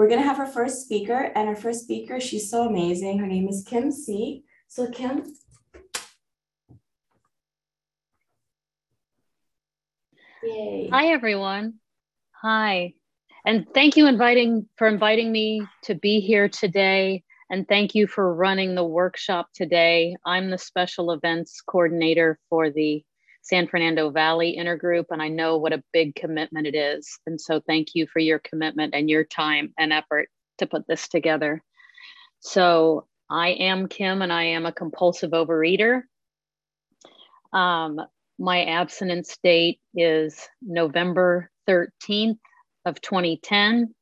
We're going to have our first speaker, and our first speaker, she's so amazing. Her name is Kim C. So, Kim. Yay. Hi, everyone. Hi. And thank you inviting for inviting me to be here today. And thank you for running the workshop today. I'm the special events coordinator for the San Fernando Valley Intergroup, and I know what a big commitment it is. And so thank you for your commitment and your time and effort to put this together. So I am Kim, and I am a compulsive overeater. Um, my abstinence date is November 13th of 2010,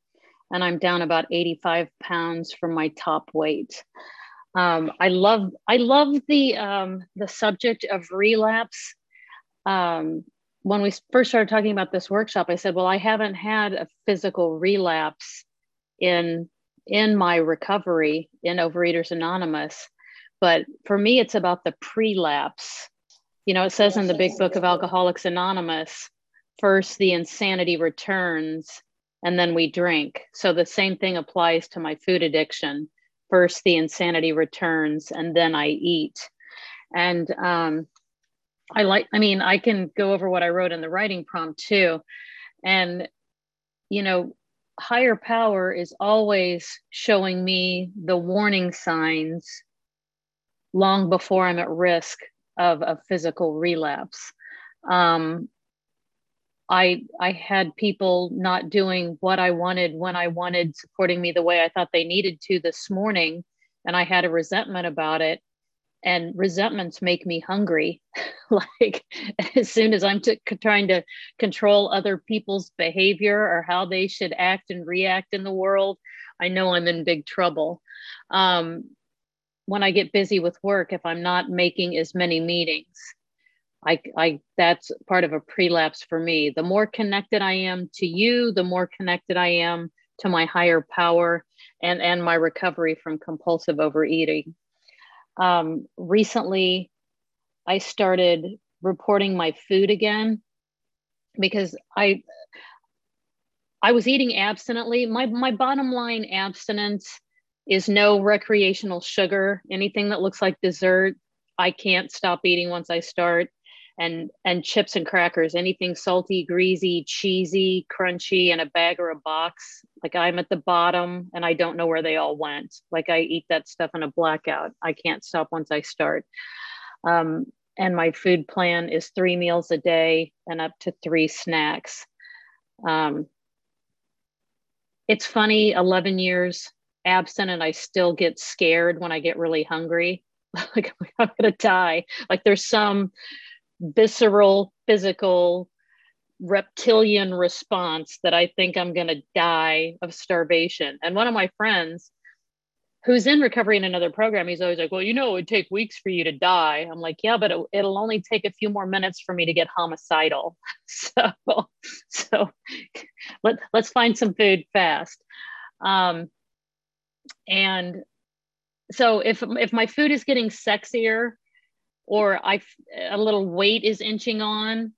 and I'm down about 85 pounds from my top weight. Um, I love I love the um, the subject of relapse um, when we first started talking about this workshop, I said, well, I haven't had a physical relapse in in my recovery in Overeaters Anonymous. But for me, it's about the pre-lapse. You know, it says in the big book of Alcoholics Anonymous, first the insanity returns and then we drink. So the same thing applies to my food addiction. First the insanity returns and then I eat. And um, I like, I mean, I can go over what I wrote in the writing prompt too. And, you know, higher power is always showing me the warning signs long before I'm at risk of a physical relapse. Um, I I had people not doing what I wanted when I wanted, supporting me the way I thought they needed to this morning, and I had a resentment about it and resentments make me hungry. Like as soon as i'm t- trying to control other people's behavior or how they should act and react in the world i know i'm in big trouble. Um, when i get busy with work if i'm not making as many meetings I, I that's part of a prelapse for me. The more connected i am to you the more connected i am to my higher power and and my recovery from compulsive overeating um, recently, I started reporting my food again because I I was eating abstinently. My my bottom line abstinence is no recreational sugar. Anything that looks like dessert, I can't stop eating once I start and and chips and crackers anything salty greasy cheesy crunchy in a bag or a box. Like i'm at the bottom and i don't know where they all went. Like i eat that stuff in a blackout. I can't stop once i start. Um, and my food plan is three meals a day and up to three snacks. Um, it's funny 11 years absent and i still get scared when i get really hungry. Like i'm gonna die. Like there's some visceral, physical, reptilian response that I think I'm going to die of starvation. And one of my friends who's in recovery in another program, he's always like, Well, you know, it would take weeks for you to die. I'm like, Yeah, but it, will only take a few more minutes for me to get homicidal. So, so let, let's find some food fast. Um, and so if if my food is getting sexier or I a little weight is inching on,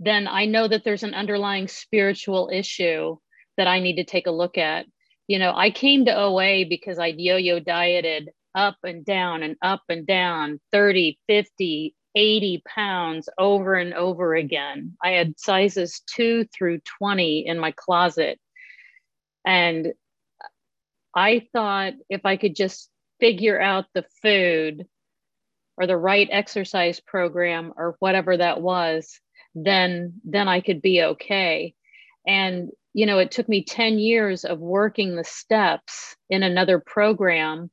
then I know that there's an underlying spiritual issue that I need to take a look at. You know, I came to OA because I yo-yo dieted up and down and up and down 30, 50, 80 pounds over and over again. I had sizes 2 through 20 in my closet. And I thought if I could just figure out the food or the right exercise program or whatever that was then then i could be okay. And you know it took me 10 years of working the steps in another program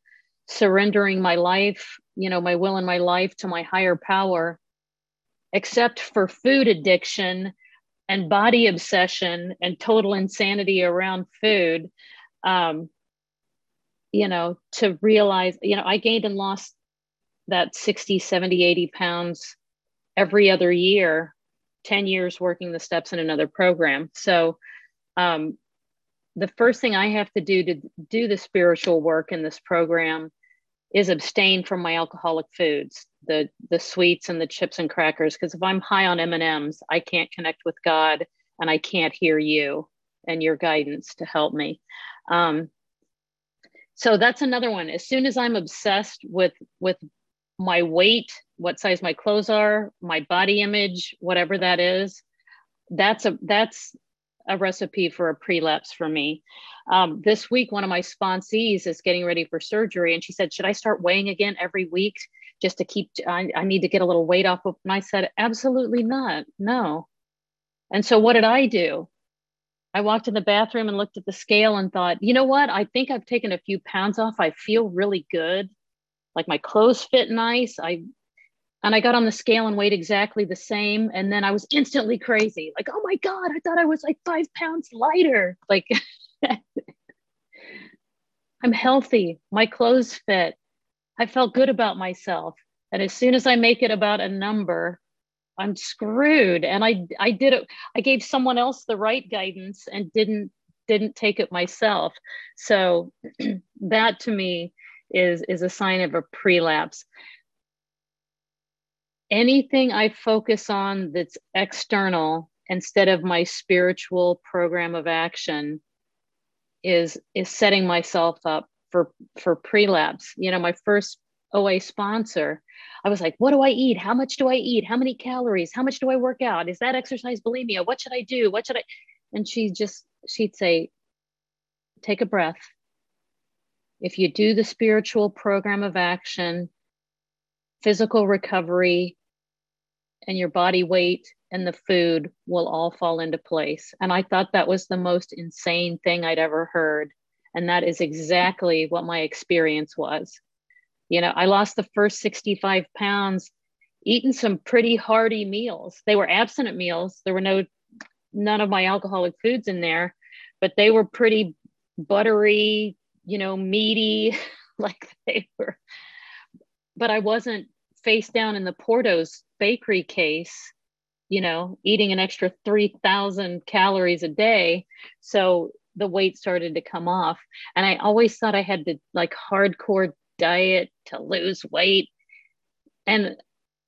surrendering my life you know my will and my life to my higher power except for food addiction and body obsession and total insanity around food um, you know to realize you know i gained and lost that 60, 70, 80 pounds every other year, 10 years working the steps in another program. So, um, the first thing I have to do to do the spiritual work in this program is abstain from my alcoholic foods, the the sweets and the chips and crackers. Because if I'm high on M and M's, I can't connect with God, and I can't hear you and your guidance to help me. Um, so that's another one. As soon as I'm obsessed with with my weight, what size my clothes are, my body image, whatever that is, that's a that's a recipe for a prelapse for me. Um, this week, one of my sponsees is getting ready for surgery, and she said, "Should I start weighing again every week just to keep? I, I need to get a little weight off." And I said, "Absolutely not. No." And so, what did I do? I walked in the bathroom and looked at the scale and thought, you know what? I think I've taken a few pounds off. I feel really good. Like my clothes fit nice. I and I got on the scale and weighed exactly the same. And then I was instantly crazy. Like, oh my God, I thought I was like five pounds lighter. Like I'm healthy. My clothes fit. I felt good about myself. And as soon as I make it about a number, I'm screwed. And I I did it, I gave someone else the right guidance and didn't didn't take it myself. So that to me is is a sign of a prelapse. Anything I focus on that's external instead of my spiritual program of action is is setting myself up for for prelapse. You know, my first OA sponsor, I was like, what do I eat? How much do I eat? How many calories? How much do I work out? Is that exercise bulimia? What should I do? What should I? And she just, she'd say, take a breath. If you do the spiritual program of action, physical recovery, and your body weight and the food will all fall into place. And I thought that was the most insane thing I'd ever heard. And that is exactly what my experience was. You know, I lost the first 65 pounds eating some pretty hearty meals. They were abstinent meals. There were no, none of my alcoholic foods in there, but they were pretty buttery, you know, meaty, like they were. But I wasn't face down in the Porto's bakery case, you know, eating an extra 3,000 calories a day. So the weight started to come off. And I always thought I had to like hardcore diet to lose weight. And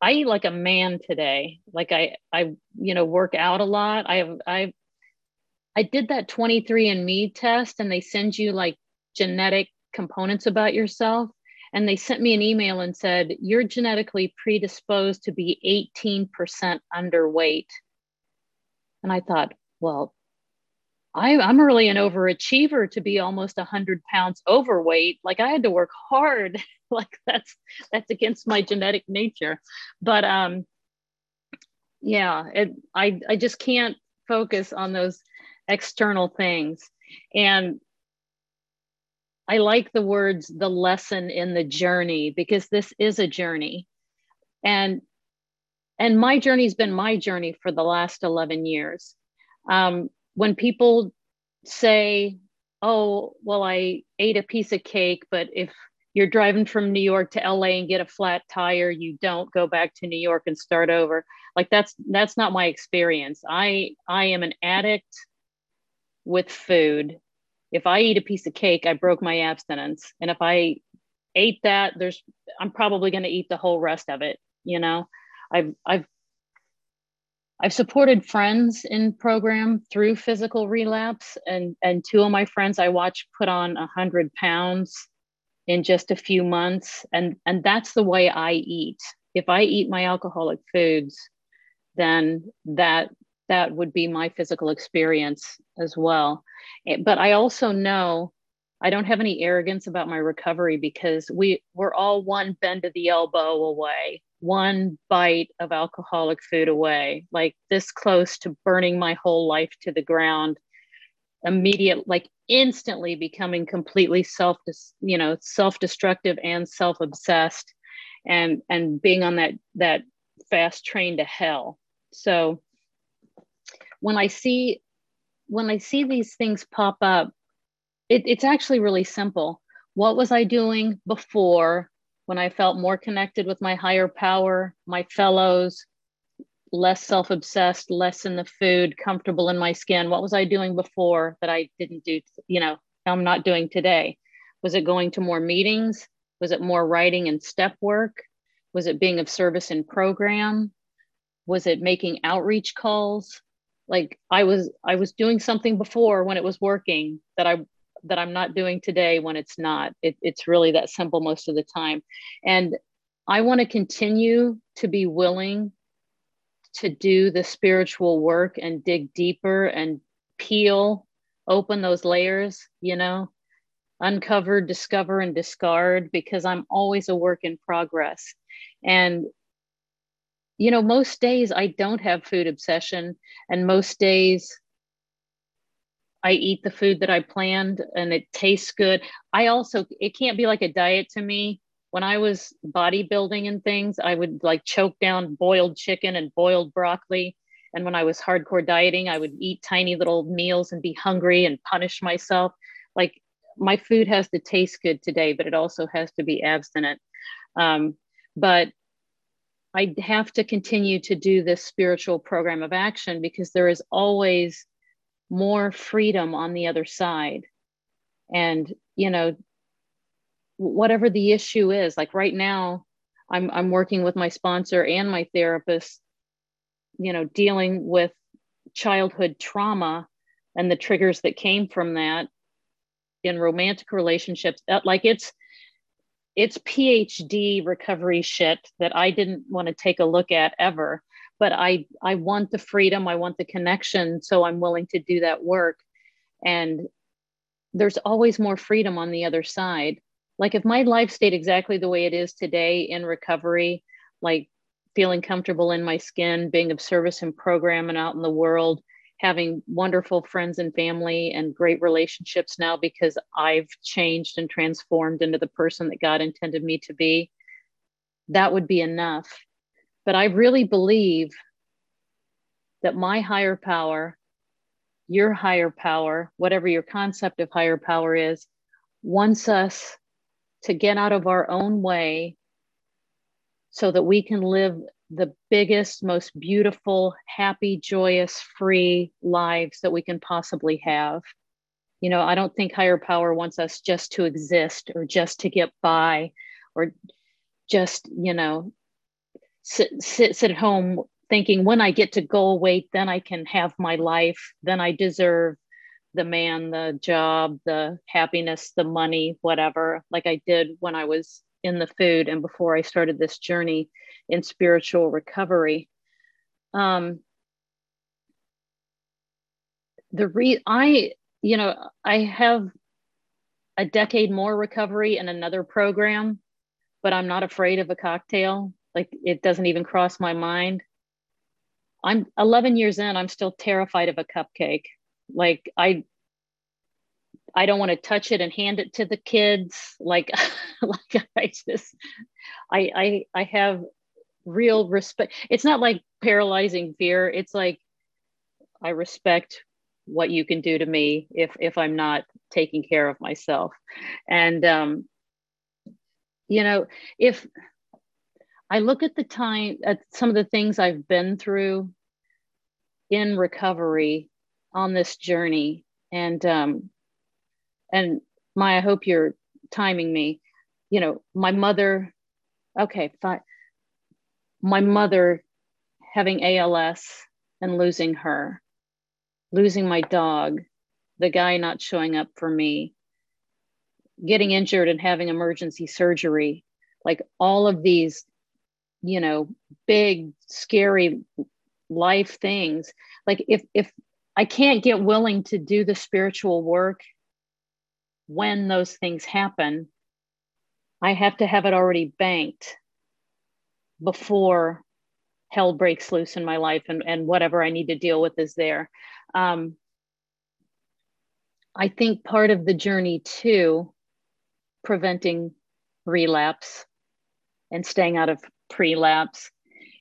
I eat like a man today. Like I, I, you know, work out a lot. I I, I did that 23andMe test and they send you like genetic components about yourself. And they sent me an email and said, you're genetically predisposed to be 18% underweight. And I thought, well, I, I'm really an overachiever to be almost 100 pounds overweight. Like I had to work hard. like that's that's against my genetic nature. But um, yeah, it, I I just can't focus on those external things. And I like the words the lesson in the journey because this is a journey. And and my journey's been my journey for the last 11 years. Um, when people say, oh, well, I ate a piece of cake, but if you're driving from New York to LA and get a flat tire, you don't go back to New York and start over. Like that's that's not my experience. I I am an addict with food. If I eat a piece of cake, I broke my abstinence. And if I ate that, there's I'm probably going to eat the whole rest of it, you know. I've I've I've supported friends in program through physical relapse, and and two of my friends I watched put on a hundred pounds in just a few months, and and that's the way I eat. If I eat my alcoholic foods, then that that would be my physical experience as well. Eh, but I also know I don't have any arrogance about my recovery because we we're all one bend of the elbow away one bite of alcoholic food away, like this close to burning my whole life to the ground, immediate, like instantly becoming completely self, you know, self-destructive and self-obsessed, and and being on that that fast train to hell. So when I see when I see these things pop up, it, it's actually really simple. What was I doing before when I felt more connected with my higher power, my fellows, less self obsessed, less in the food, comfortable in my skin? What was I doing before that I didn't do, you know, I'm not doing today? Was it going to more meetings? Was it more writing and step work? Was it being of service in program? Was it making outreach calls? Like I was, I was doing something before when it was working that I that I'm not doing today when it's not. It, it's really that simple most of the time. And I want to continue to be willing to do the spiritual work and dig deeper and peel open those layers, you know, uncover, discover, and discard because I'm always a work in progress. And, you know, most days I don't have food obsession, and most days I eat the food that I planned and it tastes good. I also, it can't be like a diet to me. When I was bodybuilding and things, I would like choke down boiled chicken and boiled broccoli. And when I was hardcore dieting, I would eat tiny little meals and be hungry and punish myself. Like my food has to taste good today, but it also has to be abstinent. Um, but I have to continue to do this spiritual program of action because there is always more freedom on the other side. And you know whatever the issue is like right now i'm i'm working with my sponsor and my therapist you know dealing with childhood trauma and the triggers that came from that in romantic relationships. That like it's it's phd recovery shit that i didn't want to take a look at ever but i i want the freedom i want the connection so i'm willing to do that work. And there's always more freedom on the other side. Like if my life stayed exactly the way it is today in recovery like feeling comfortable in my skin being of service and program and out in the world having wonderful friends and family and great relationships now because i've changed and transformed into the person that god intended me to be that would be enough. But I really believe that my higher power, your higher power, whatever your concept of higher power is, wants us to get out of our own way so that we can live the biggest, most beautiful, happy, joyous, free lives that we can possibly have. You know, I don't think higher power wants us just to exist or just to get by or just, you know, sit, sit, sit at home thinking when I get to goal weight, then I can have my life, then I deserve the man, the job, the happiness, the money, whatever, like I did when I was in the food and before I started this journey in spiritual recovery. Um, the re I, you know, I have a decade more recovery in another program, but I'm not afraid of a cocktail like it doesn't even cross my mind. I'm 11 years in, I'm still terrified of a cupcake. Like I I don't want to touch it and hand it to the kids. Like, like I just, I, I, I have real respect. It's not like paralyzing fear. It's like I respect what you can do to me if if I'm not taking care of myself. And um, you know, if I look at the time at some of the things I've been through in recovery on this journey, and um, and my I hope you're timing me. You know, my mother. Okay, fine. My mother having ALS and losing her, losing my dog, the guy not showing up for me, getting injured and having emergency surgery, like all of these you know big scary life things. Like if if i can't get willing to do the spiritual work when those things happen i have to have it already banked before hell breaks loose in my life and, and whatever i need to deal with is there. Um, i think part of the journey to preventing relapse and staying out of prelapse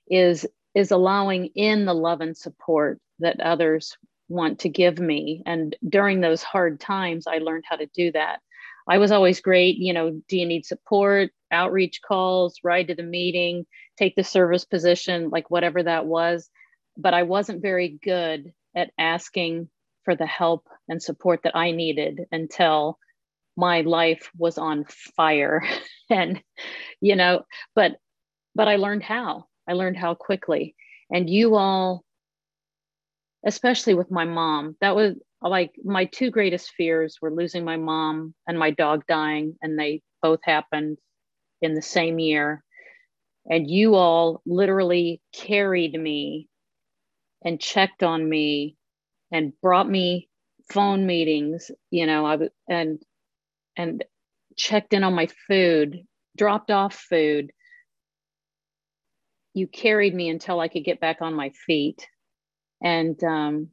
is is allowing in the love and support that others want to give me. And during those hard times i learned how to do that. I was always great you know do you need support outreach calls ride to the meeting take the service position like whatever that was but i wasn't very good at asking for the help and support that i needed until my life was on fire and you know but but I learned how. I learned how quickly. And you all, especially with my mom, that was, like my two greatest fears were losing my mom and my dog dying, and they both happened in the same year. And you all literally carried me and checked on me and brought me phone meetings, you know, I and and checked in on my food, dropped off food. You carried me until I could get back on my feet. And um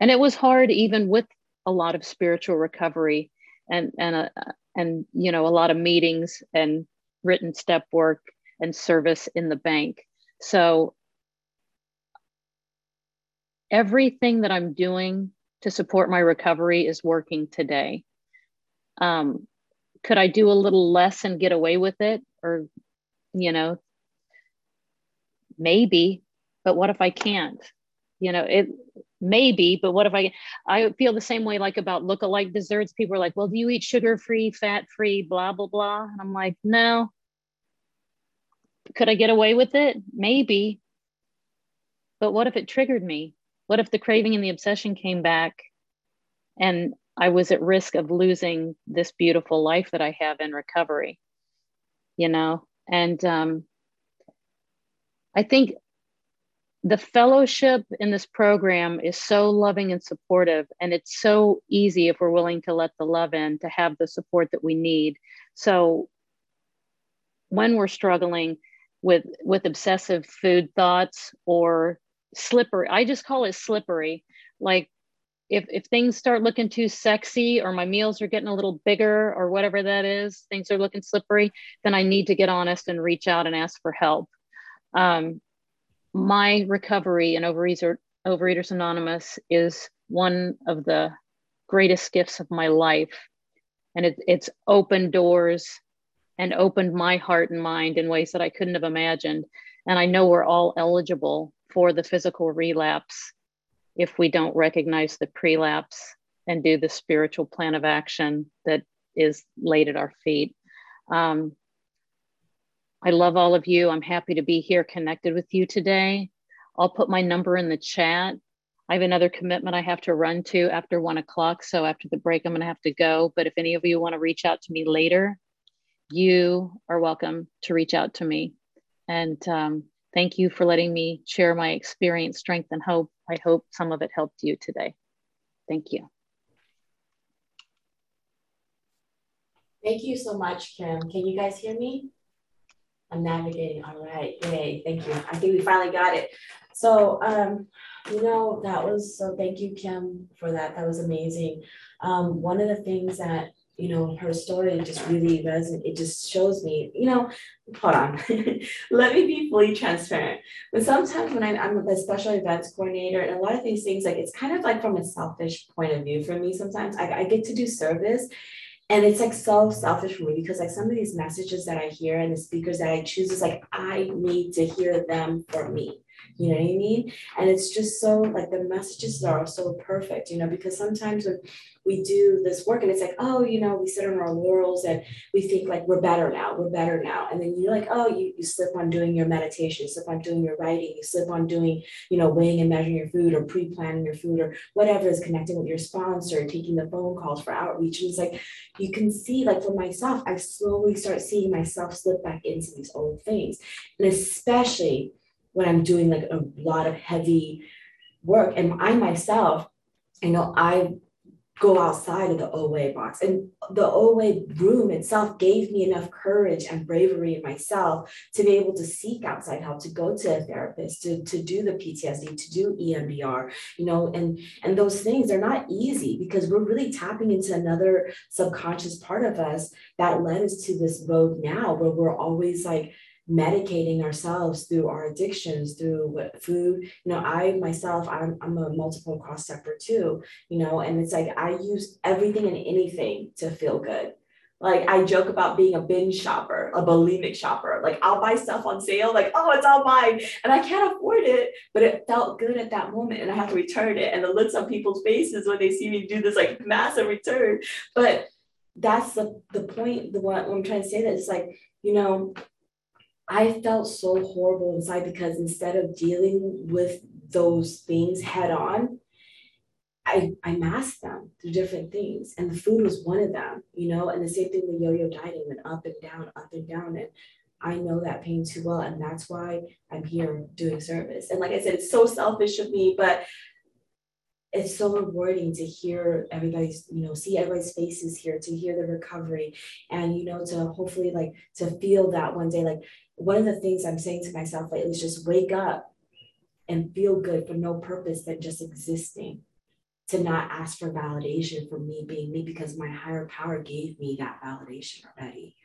and it was hard even with a lot of spiritual recovery and and uh, and you know a lot of meetings and written step work and service in the bank. So everything that I'm doing to support my recovery is working today. Um, could I do a little less and get away with it? Or, you know, maybe, but what if I can't? You know, it maybe, but what if I I feel the same way like about look-alike desserts. People are like, well, do you eat sugar-free, fat-free, blah, blah, blah? And I'm like, no. Could I get away with it? Maybe. But what if it triggered me? What if the craving and the obsession came back and I was at risk of losing this beautiful life that I have in recovery? You know, and um, I think the fellowship in this program is so loving and supportive, and it's so easy if we're willing to let the love in to have the support that we need. So when we're struggling with with obsessive food thoughts or slippery. I just call it slippery. Like if if things start looking too sexy or my meals are getting a little bigger or whatever that is, things are looking slippery, then I need to get honest and reach out and ask for help. Um, my recovery in Overeater, Overeaters Anonymous is one of the greatest gifts of my life. And it, it's opened doors and opened my heart and mind in ways that I couldn't have imagined. And I know we're all eligible for the physical relapse if we don't recognize the prelapse and do the spiritual plan of action that is laid at our feet. Um, I love all of you. I'm happy to be here connected with you today. I'll put my number in the chat. I have another commitment I have to run to after one o'clock. So after the break, I'm going to have to go. But if any of you want to reach out to me later, you are welcome to reach out to me. And um, Thank you for letting me share my experience, strength, and hope. I hope some of it helped you today. Thank you. Thank you so much, Kim. Can you guys hear me? I'm navigating. All right. Yay. Thank you. I think we finally got it. So, um, you know, that was so thank you, Kim, for that. That was amazing. Um, one of the things that you know, her story just really resonates. It just shows me, you know, hold on, let me be fully transparent. But sometimes when I, I'm a special events coordinator and a lot of these things, like it's kind of like from a selfish point of view for me sometimes. I, I get to do service and it's like so selfish for me because like some of these messages that I hear and the speakers that I choose is like I need to hear them for me. You know what I mean? And it's just so like the messages are so perfect, you know, because sometimes when we do this work and it's like, oh, you know, we sit on our laurels and we think like we're better now, we're better now. And then you're like, oh, you, you slip on doing your meditation, you slip on doing your writing, you slip on doing, you know, weighing and measuring your food or pre-planning your food or whatever is connecting with your sponsor, taking the phone calls for outreach. And it's like you can see, like for myself, I slowly start seeing myself slip back into these old things. And especially when I'm doing like a lot of heavy work. And I myself, I know I go outside of the OA box. And the OA room itself gave me enough courage and bravery in myself to be able to seek outside help, to go to a therapist, to, to do the PTSD, to do EMDR, you know, and, and those things are not easy because we're really tapping into another subconscious part of us that led us to this road now where we're always like, medicating ourselves through our addictions through what food you know i myself I'm, I'm a multiple cross stepper too you know and it's like i use everything and anything to feel good like I joke about being a binge shopper, a bulimic shopper. Like I'll buy stuff on sale, like, oh, it's all mine. And I can't afford it, but it felt good at that moment. And I have to return it. And the looks on people's faces when they see me do this like massive return. But that's the, the point, the what I'm trying to say that it's like, you know, I felt so horrible inside because instead of dealing with those things head on, I, I masked them through different things. And the food was one of them, you know, and the same thing with yo-yo dieting went up and down, up and down. And I know that pain too well. And that's why I'm here doing service. And like I said, it's so selfish of me, but it's so rewarding to hear everybody's, you know, see everybody's faces here, to hear the recovery and, you know, to hopefully like to feel that one day. Like one of the things I'm saying to myself lately is just wake up and feel good for no purpose than just existing to not ask for validation for me being me because my higher power gave me that validation already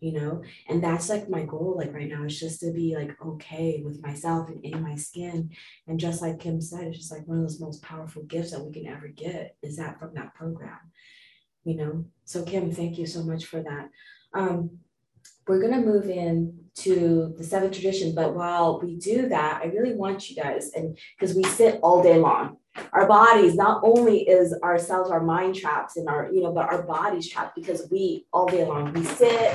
you know? And that's like my goal like right now is just to be like okay with myself and in my skin. And just like kim said it's just like one of those most powerful gifts that we can ever get is that from that program you know? So kim thank you so much for that. Um we're going to move in to the seventh tradition but while we do that i really want you guys and because we sit all day long our bodies not only is ourselves our mind traps and our you know but our bodies trapped because we all day long we sit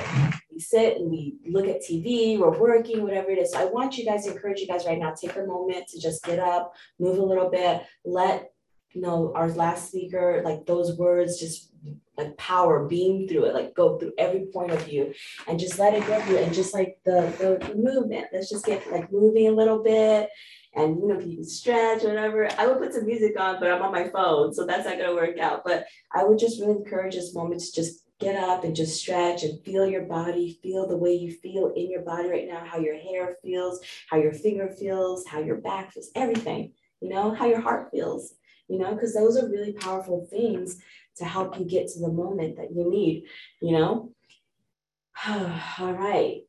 we sit and we look at tv we're working whatever it is. So i want you guys to encourage you guys right now take a moment to just get up move a little bit let you know our last speaker like those words just like power beam through it like go through every point of you and just let it go through and just like the, the, the movement let's just get like moving a little bit and you know if you can stretch whatever i would put some music on but i'm on my phone so that's not going to work out. But i would just really encourage this moment to just get up and just stretch and feel your body feel the way you feel in your body right now how your hair feels how your finger feels how your back feels everything you know how your heart feels you know because those are really powerful things to help you get to the moment that you need you know? All right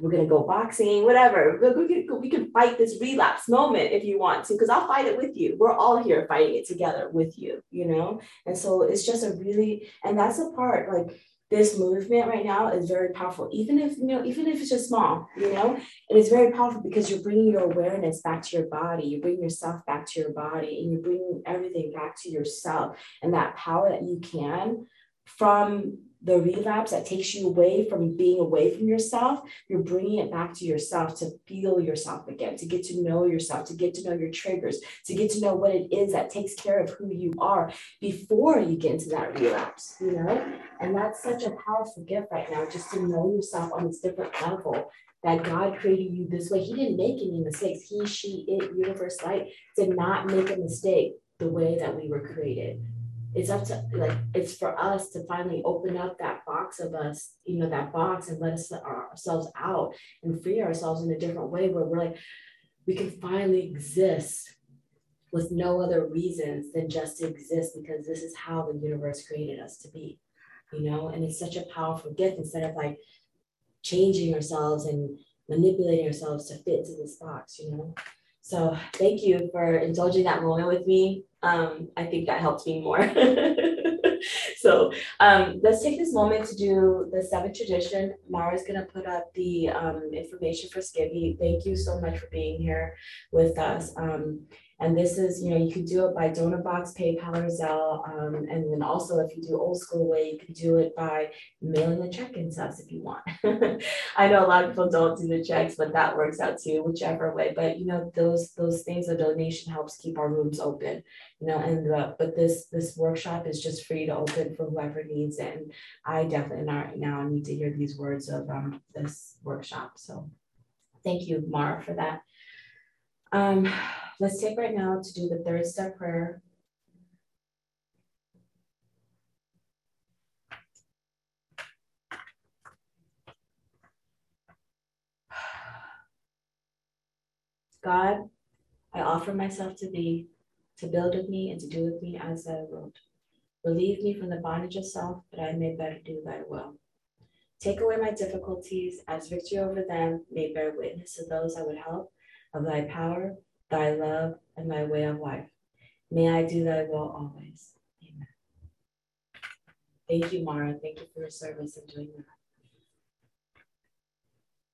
we're gonna go boxing, whatever. We can, we can fight this relapse moment if you want to, because I'll fight it with you. We're all here fighting it together with you, you know. And so it's just a really, and that's a part like this movement right now is very powerful. Even if you know, even if it's just small, you know, and it's very powerful because you're bringing your awareness back to your body. you bring yourself back to your body, and you're bringing everything back to yourself and that power that you can from the relapse that takes you away from being away from yourself, you're bringing it back to yourself to feel yourself again, to get to know yourself, to get to know your triggers, to get to know what it is that takes care of who you are before you get into that relapse, you know? And that's such a powerful gift right now, just to know yourself on this different level that God created you this way. He didn't make any mistakes. He, she, it, universe, light did not make a mistake the way that we were created it's up to like it's for us to finally open up that box of us you know that box and let us ourselves out and free ourselves in a different way where we're like we can finally exist with no other reasons than just to exist because this is how the universe created us to be you know? And it's such a powerful gift instead of like changing ourselves and manipulating ourselves to fit into this box you know so thank you for indulging that moment with me um, I think that helped me more. so um, let's take this moment to do the seventh tradition. Mara's going to put up the um, information for Skibby. Thank you so much for being here with us. Um, and this is, you know, you can do it by donor box, PayPal, or Zelle. Um, and then also, if you do old school way, you can do it by mailing a check in to us if you want. I know a lot of people don't do the checks, but that works out too, whichever way. But you know, those those things, a donation helps keep our rooms open. You know, and but this this workshop is just free to open for whoever needs it. And I definitely not now need to hear these words of um, this workshop. So, thank you, Mara, for that. Um, let's take right now to do the third step prayer. God, I offer myself to thee to build with me and to do with me as thou wilt. Relieve me from the bondage of self, that I may better do thy will. Take away my difficulties, as victory over them may bear witness to those I would help of thy power, thy love, and thy way of life. May I do thy will always. Amen. Thank you, Mara. Thank you for your service and doing that.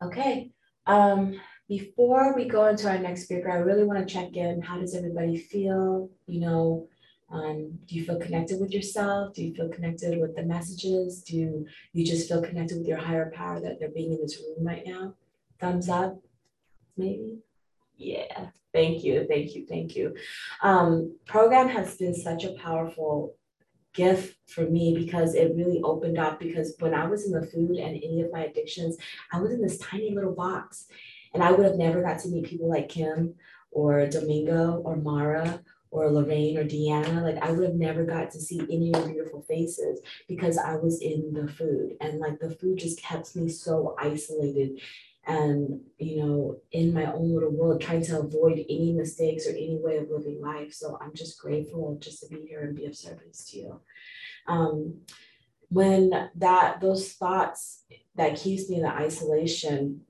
Okay. Um, before we go into our next speaker, I really want to check in. How does everybody feel? You know, um, do you feel connected with yourself? Do you feel connected with the messages? Do you just feel connected with your higher power that they're being in this room right now? Thumbs up, maybe. Yeah, thank you, thank you, thank you. Um, program has been such a powerful gift for me because it really opened up because when I was in the food and any of my addictions, I was in this tiny little box and I would have never got to meet people like Kim or Domingo or Mara or Lorraine or Deanna. Like I would have never got to see any of your beautiful faces because I was in the food and like the food just kept me so isolated and you know in my own little world trying to avoid any mistakes or any way of living life. So i'm just grateful just to be here and be of service to you. Um, when that those thoughts that keeps me in the isolation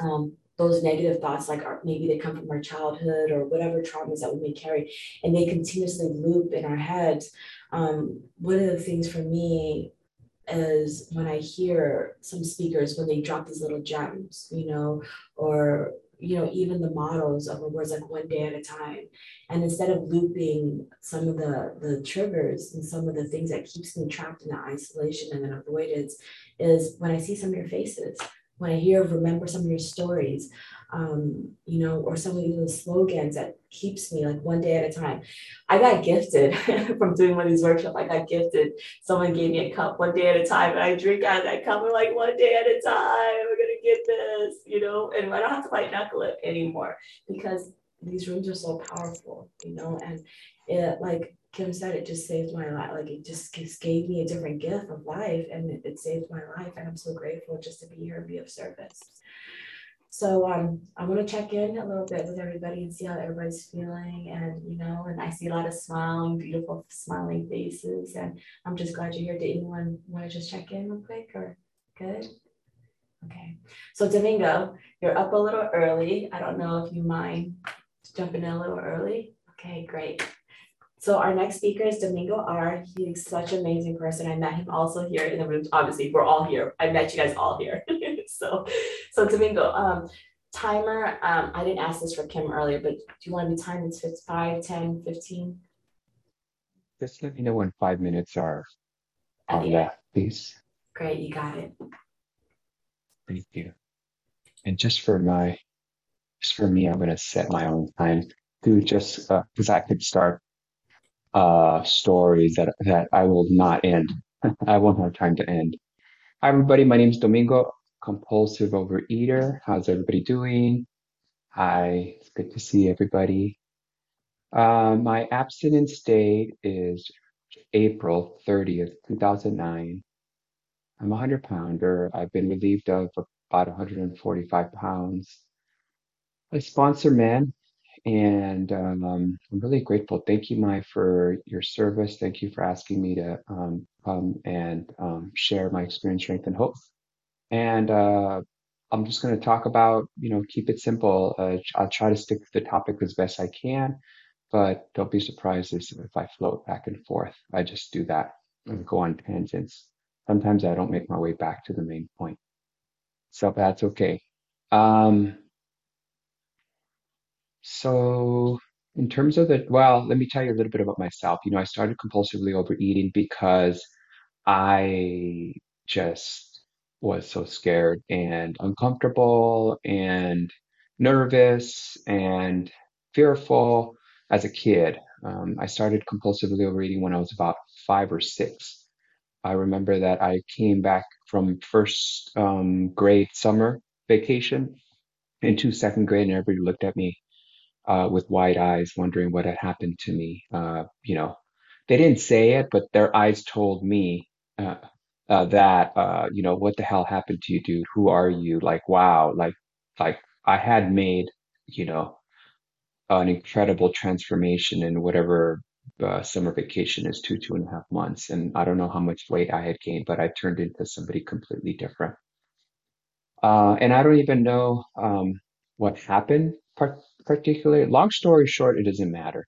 um, those negative thoughts like our, maybe they come from our childhood or whatever traumas that we may carry and they continuously loop in our heads um, one of the things for me is when I hear some speakers when they drop these little gems, you know, or you know, even the models of words like one day at a time. And instead of looping some of the the triggers and some of the things that keeps me trapped in that isolation and then avoidance, is when I see some of your faces, when I hear remember some of your stories, um, you know, or some of these slogans that keeps me like one day at a time. I got gifted from doing one of these workshops. I got gifted. Someone gave me a cup one day at a time, and I drink out of that cup. I'm like, one day at a time, we're gonna get this, you know. And I don't have to fight knuckle it anymore because these rooms are so powerful, you know. And it, like Kim said, it just saved my life. Like it just, just gave me a different gift of life, and it, it saved my life. And I'm so grateful just to be here and be of service. So um, I want to check in a little bit with everybody and see how everybody's feeling. And, you know, and I see a lot of smiling, beautiful smiling faces. And I'm just glad you're here. Did anyone want to just check in real quick or good? Okay. So Domingo, you're up a little early. I don't know if you mind jumping in a little early. Okay, great. So our next speaker is Domingo R. He's such an amazing person. I met him also here in the room. Obviously, we're all here. I met you guys all here. so, so Domingo, um, timer, um, I didn't ask this for Kim earlier, but do you want to be timed? It's 5, 10, 15? Just let me know when five minutes are on that, please. Great, you got it. Thank you. And just for my, just for me, I'm going to set my own time to just because uh, I could start uh, stories that that I will not end. I won't have time to end. Hi, everybody. My name is Domingo, compulsive overeater. How's everybody doing? Hi, it's good to see everybody. Uh, my abstinence date is April 30th, 2009. I'm a 100 pounder. I've been relieved of about 145 pounds. I sponsor men and um, I'm really grateful. Thank you, Mai, for your service. Thank you for asking me to um, come and um, share my experience, strength, and hope. And uh, I'm just going to talk about, you know, keep it simple. Uh, I'll try to stick to the topic as best I can, but don't be surprised if I float back and forth. I just do that and go on tangents. Sometimes I don't make my way back to the main point. So that's okay. Um, so in terms of the, well, let me tell you a little bit about myself. You know, I started compulsively overeating because I just was so scared and uncomfortable and nervous and fearful as a kid. Um, I started compulsively overeating when I was about five or six. I remember that I came back from first um, grade summer vacation into second grade, and everybody looked at me uh, with wide eyes, wondering what had happened to me. Uh, you know, they didn't say it, but their eyes told me uh, uh, that, uh, you know, what the hell happened to you, dude? Who are you? Like, wow, like, like I had made, you know, an incredible transformation in whatever uh, summer vacation is two, two and a half months. And I don't know how much weight I had gained, but I turned into somebody completely different. Uh, and I don't even know um, what happened particularly. Long story short, it doesn't matter.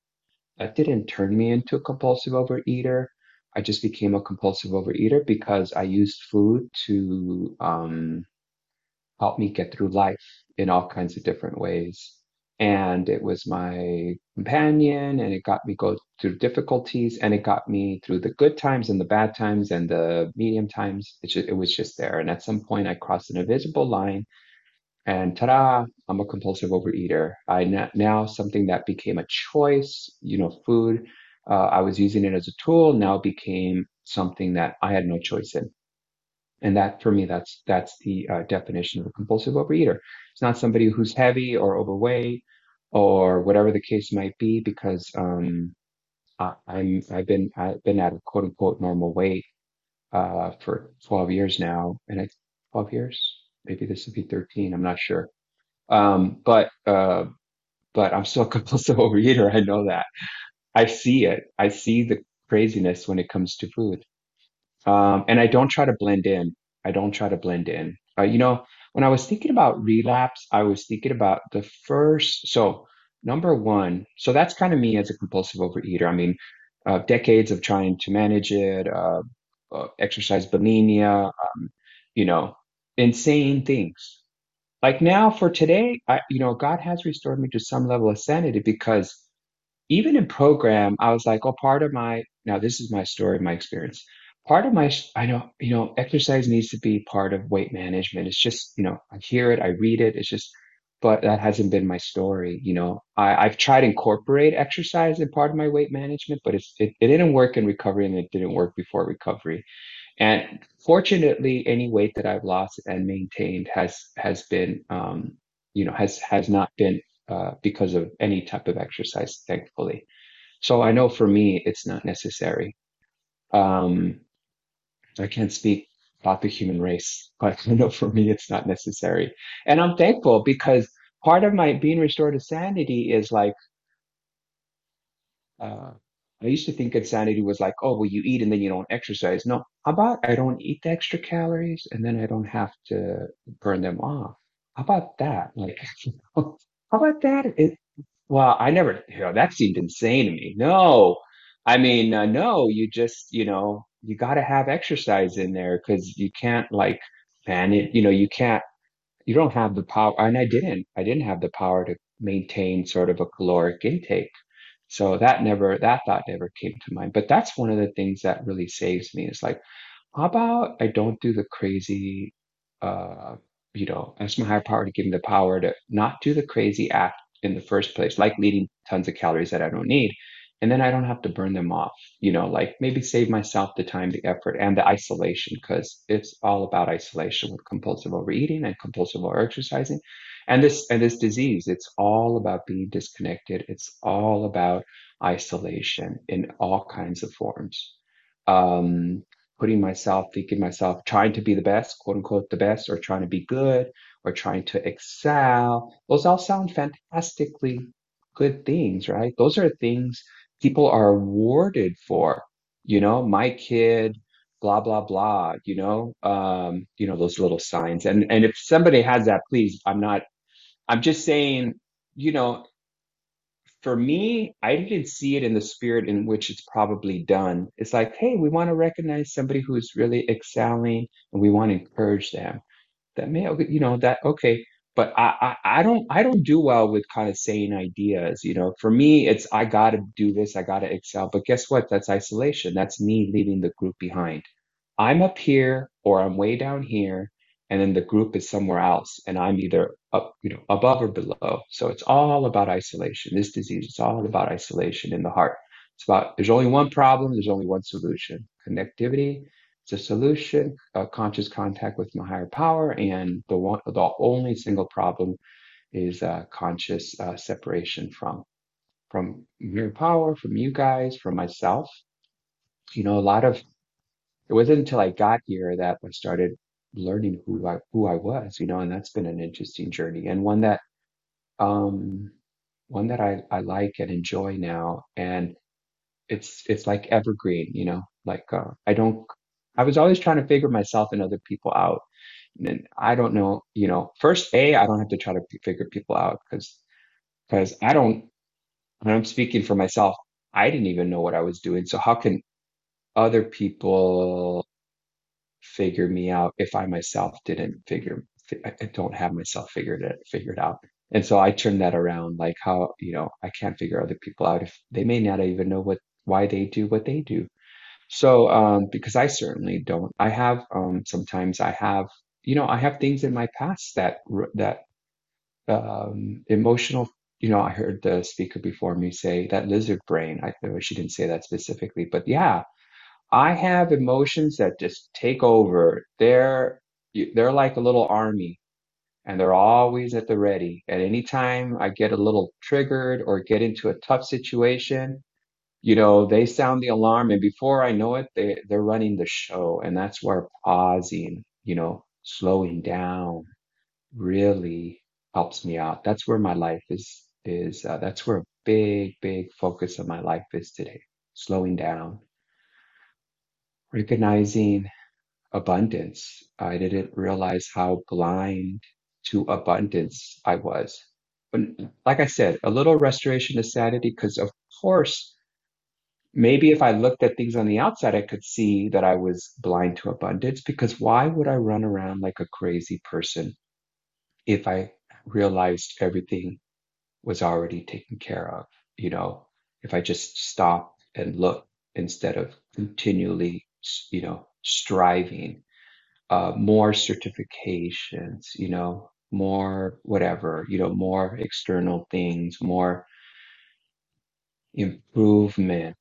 That didn't turn me into a compulsive overeater. I just became a compulsive overeater because I used food to um, help me get through life in all kinds of different ways. And it was my companion, and it got me go through difficulties, and it got me through the good times and the bad times and the medium times. It, just, it was just there. And at some point, I crossed an invisible line and ta-da, I'm a compulsive overeater. I now something that became a choice, you know, food. Uh, I was using it as a tool. Now became something that I had no choice in. And that for me, that's that's the uh, definition of a compulsive overeater. It's not somebody who's heavy or overweight or whatever the case might be, because um, I, I'm I've been I've been at a quote unquote normal weight uh, for 12 years now, and I 12 years, maybe this would be 13. I'm not sure. Um, but uh, but I'm still a compulsive overeater. I know that. I see it. I see the craziness when it comes to food. Um, and I don't try to blend in. I don't try to blend in. Uh, you know, when I was thinking about relapse, I was thinking about the first. So, number one, so that's kind of me as a compulsive overeater. I mean, uh, decades of trying to manage it, uh, uh, exercise bulimia, um, you know, insane things. Like now for today, I, you know, God has restored me to some level of sanity because even in program, I was like, oh, part of my, now this is my story, my experience. Part of my, I know, you know, exercise needs to be part of weight management. It's just, you know, I hear it, I read it. It's just, but that hasn't been my story. You know, I, I've tried incorporate exercise in part of my weight management, but it's, it, it didn't work in recovery and it didn't work before recovery. And fortunately, any weight that I've lost and maintained has has been, um, you know, has has not been uh, because of any type of exercise, thankfully. So I know for me, it's not necessary. Um, I can't speak about the human race, but I know for me, it's not necessary. And I'm thankful because part of my being restored to sanity is like, uh, I used to think insanity was like, oh, well, you eat and then you don't exercise. No, how about I don't eat the extra calories and then I don't have to burn them off? How about that? Like, how about that? It, well, I never, you know, that seemed insane to me. No, I mean, uh, no, you just, you know, you got to have exercise in there because you can't like man it, you know, you can't, you don't have the power. And I didn't, I didn't have the power to maintain sort of a caloric intake. So that never, that thought never came to mind. But that's one of the things that really saves me is like, how about I don't do the crazy, uh, you know, ask my higher power to give me the power to not do the crazy act in the first place, like eating tons of calories that I don't need. And then I don't have to burn them off, you know, like maybe save myself the time, the effort, and the isolation, because it's all about isolation with compulsive overeating and compulsive over exercising. And this and this disease, it's all about being disconnected. It's all about isolation in all kinds of forms. Um, putting myself, thinking myself, trying to be the best, quote unquote, the best, or trying to be good, or trying to excel. Those all sound fantastically good things, right? Those are things people are awarded for. You know, my kid, blah blah blah. You know, um, you know those little signs. And and if somebody has that, please, I'm not. I'm just saying. You know, for me, I didn't see it in the spirit in which it's probably done. It's like, hey, we want to recognize somebody who's really excelling, and we want to encourage them. That may, you know, that okay but I, I I don't I don't do well with kind of saying ideas. You know, for me, it's I got to do this, I got to excel. But guess what? That's isolation. That's me leaving the group behind. I'm up here or I'm way down here, and then the group is somewhere else, and I'm either up, you know, above or below. So it's all about isolation. This disease is all about isolation in the heart. It's about there's only one problem, there's only one solution: connectivity a solution, a conscious contact with my higher power, and the one, the only single problem is uh, conscious uh, separation from from your power, from you guys, from myself. You know, a lot of it wasn't until I got here that I started learning who I who I was. You know, and that's been an interesting journey and one that um one that I I like and enjoy now, and it's it's like evergreen. You know, like uh, I don't I was always trying to figure myself and other people out. And I don't know, you know, first, A, I don't have to try to figure people out because because I don't, when I'm speaking for myself, I didn't even know what I was doing. So how can other people figure me out if I myself didn't figure, I don't have myself figured it, figured out. And so I turned that around, like how, you know, I can't figure other people out if they may not even know what, why they do what they do. So, um, because I certainly don't, I have, um, sometimes I have, you know, I have things in my past that, that um, emotional. You know, I heard the speaker before me say that lizard brain. I know she didn't say that specifically, but yeah, I have emotions that just take over. They're they're like a little army, and they're always at the ready. At any time I get a little triggered or get into a tough situation, you know, they sound the alarm, and before I know it, they they're running the show, and that's where pausing, you know, slowing down really helps me out. That's where my life is is uh, that's where a big big focus of my life is today. Slowing down, recognizing abundance. I didn't realize how blind to abundance I was. But like I said, a little restoration to sanity because of course maybe if I looked at things on the outside, I could see that I was blind to abundance because why would I run around like a crazy person if I realized everything was already taken care of? You know, if I just stopped and looked instead of continually, you know, striving, uh, more certifications, you know, more whatever, you know, more external things, more improvement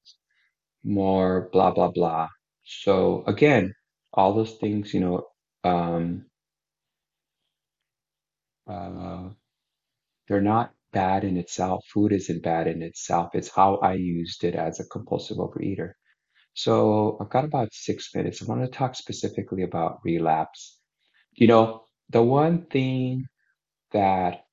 more blah blah blah. So again, all those things, you know, um, uh, they're not bad in itself. Food isn't bad in itself. It's how I used it as a compulsive overeater. So I've got about six minutes. I want to talk specifically about relapse. You know, the one thing that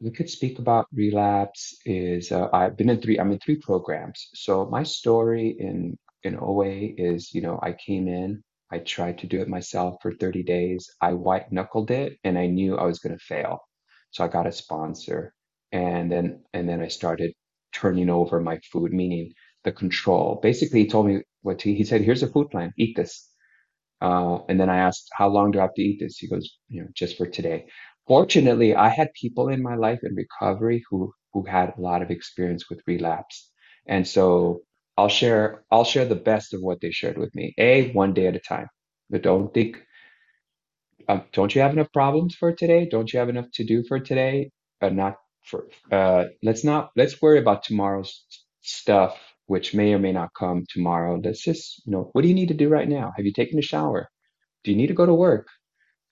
we could speak about relapse is uh, I've been in three I'm in three programs. So my story in in OA is, you know, I came in, I tried to do it myself for 30 days. I white knuckled it and I knew I was going to fail. So I got a sponsor and then and then I started turning over my food, meaning the control. Basically, he told me what he, he said, here's a food plan, eat this. Uh, and then I asked, how long do I have to eat this? He goes, you know, just for today. Fortunately, I had people in my life in recovery who who had a lot of experience with relapse. And so I'll share I'll share the best of what they shared with me. A, one day at a time. But don't think um, don't you have enough problems for today? Don't you have enough to do for today? Uh, not for uh let's not let's worry about tomorrow's stuff which may or may not come tomorrow. Let's just, you know, what do you need to do right now? Have you taken a shower? Do you need to go to work?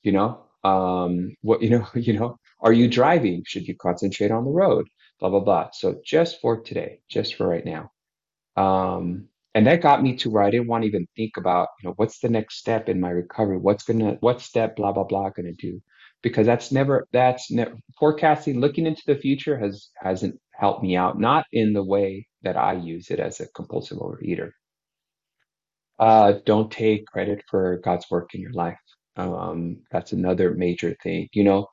You know, um, what, you know, you know, are you driving? Should you concentrate on the road? Blah, blah, blah. So just for today, just for right now. Um, and that got me to where I didn't want to even think about, you know, what's the next step in my recovery? What's gonna, what step, blah, blah, blah, gonna do? Because that's never, that's never, forecasting, looking into the future has, hasn't helped me out, not in the way that I use it as a compulsive overeater. Uh, don't take credit for God's work in your life. Um, that's another major thing. You know,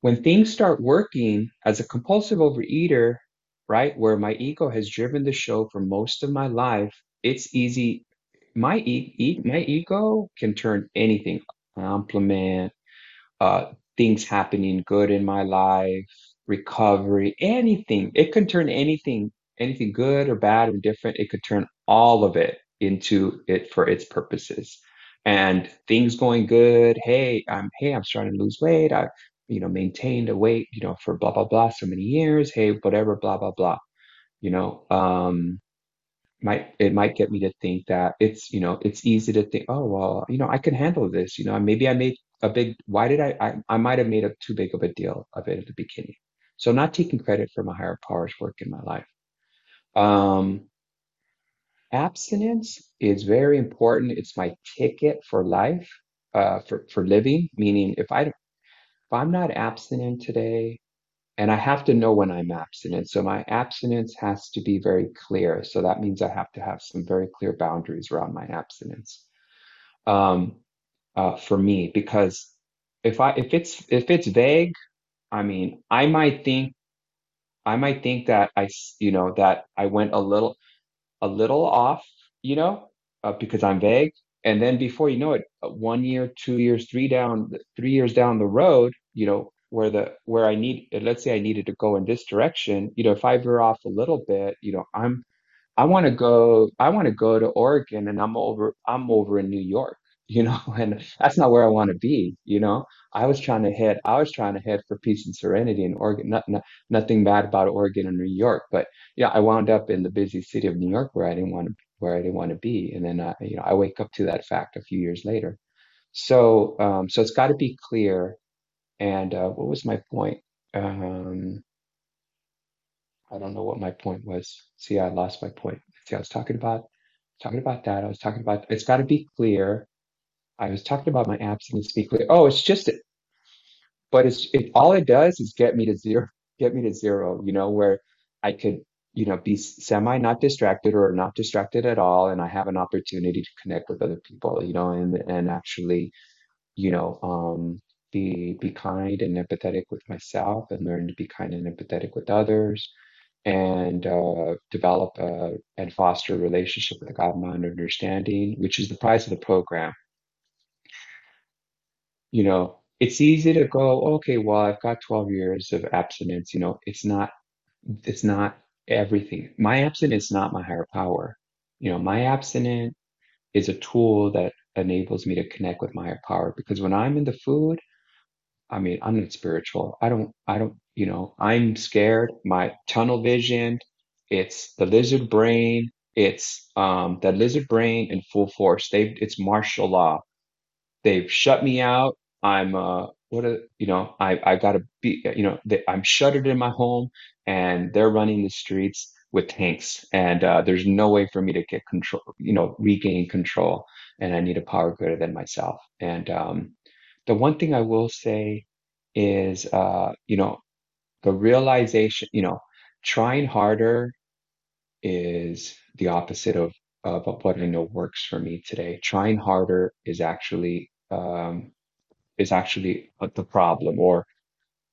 when things start working as a compulsive overeater, right, where my ego has driven the show for most of my life, it's easy. My e- e- my ego can turn anything, compliment, uh, things happening good in my life, recovery, anything. It can turn anything, anything good or bad or different. It could turn all of it into it for its purposes. And things going good. Hey, I'm hey, I'm starting to lose weight. I, you know, maintained a weight, you know, for blah blah blah so many years. Hey, whatever, blah blah blah. You know, um, might it might get me to think that it's you know it's easy to think oh well you know I can handle this you know maybe I made a big why did I I, I might have made a too big of a deal of it at the beginning so not taking credit for my higher powers work in my life um abstinence is very important it's my ticket for life uh for for living meaning if I if I'm not abstinent today and I have to know when I'm abstinent. So my abstinence has to be very clear. So that means I have to have some very clear boundaries around my abstinence um, uh, for me. Because if I if it's if it's vague, I mean, I might think I might think that I you know that I went a little a little off, you know, uh, because I'm vague. And then before you know it, uh, one year, two years, three down, three years down the road, you know, where the where I need, let's say I needed to go in this direction, you know, if I veer off a little bit, you know, I'm I want to go, I want to go to Oregon, and I'm over, I'm over in New York, you know, and that's not where I want to be, you know. I was trying to head, I was trying to head for peace and serenity in Oregon. Not, not, nothing bad about Oregon and New York, but yeah, I wound up in the busy city of New York where I didn't want to, where I didn't want to be. And then, uh, you know, I wake up to that fact a few years later. So, um, so it's got to be clear. And uh, what was my point? Um, I don't know what my point was. See, I lost my point. See, I was talking about talking about that. I was talking about it's got to be clear. I was talking about my abstinence to speak clear. Oh, it's just, it, but it's it. All it does is get me to zero, get me to zero. You know, where I could, you know, be semi not distracted or not distracted at all, and I have an opportunity to connect with other people. You know, and and actually, you know, um, be be kind and empathetic with myself, and learn to be kind and empathetic with others and uh, develop a, and foster a relationship with a God mind understanding, which is the price of the program. You know, it's easy to go, okay, well, I've got 12 years of abstinence. You know, it's not, it's not everything. My abstinence is not my higher power. You know, my abstinence is a tool that enables me to connect with my higher power because when I'm in the food, I mean, I'm not spiritual. I don't, I don't, you know, I'm scared. My tunnel vision, it's the lizard brain. It's um, the lizard brain in full force. They, it's martial law. They've shut me out. I'm, uh, what a, you know, I, I gotta be, you know, they, I'm shuttered in my home and they're running the streets with tanks and, uh, there's no way for me to get control, you know, regain control and I need a power greater than myself. And, um, the one thing I will say is, uh, you know, the realization, you know, trying harder is the opposite of, of what I know works for me today. Trying harder is actually, um, is actually the problem or,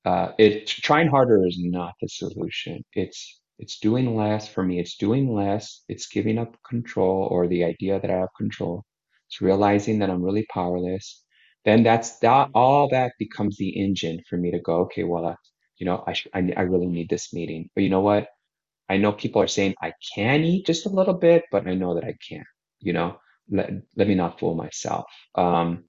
uh, it trying harder is not the solution. It's, it's doing less for me. It's doing less. It's giving up control or the idea that I have control. It's realizing that I'm really powerless then that's that all that becomes the engine for me to go okay well uh, you know I, sh- I I really need this meeting but you know what I know people are saying I can eat just a little bit but I know that I can't you know? Let, let me not fool myself. Um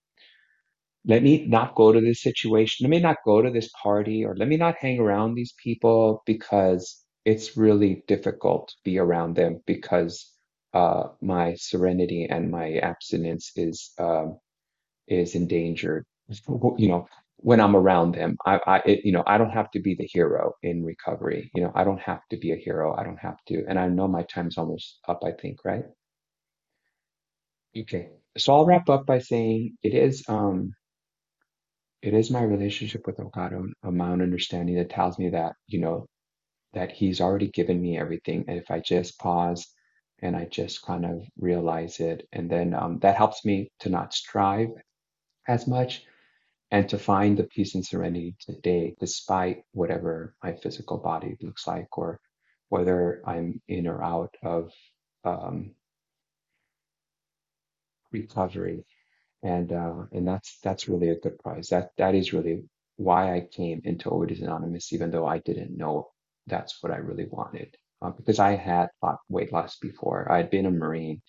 let me not go to this situation let me not go to this party or let me not hang around these people because it's really difficult to be around them because uh my serenity and my abstinence is um is endangered, you know, when I'm around them, I, I, it, you know, I don't have to be the hero in recovery. You know, I don't have to be a hero. I don't have to. And I know my time's almost up, I think, right? Okay. So I'll wrap up by saying it is, um, it is my relationship with Okado, of my own understanding that tells me that, you know, that he's already given me everything. And if I just pause and I just kind of realize it, and then um, that helps me to not strive as much and to find the peace and serenity today, despite whatever my physical body looks like, or whether I'm in or out of um, recovery. And uh, and that's that's really a good prize. That that is really why I came into Overeaters Anonymous, even though I didn't know that's what I really wanted. Uh, because I had weight loss before. I had been a Marine.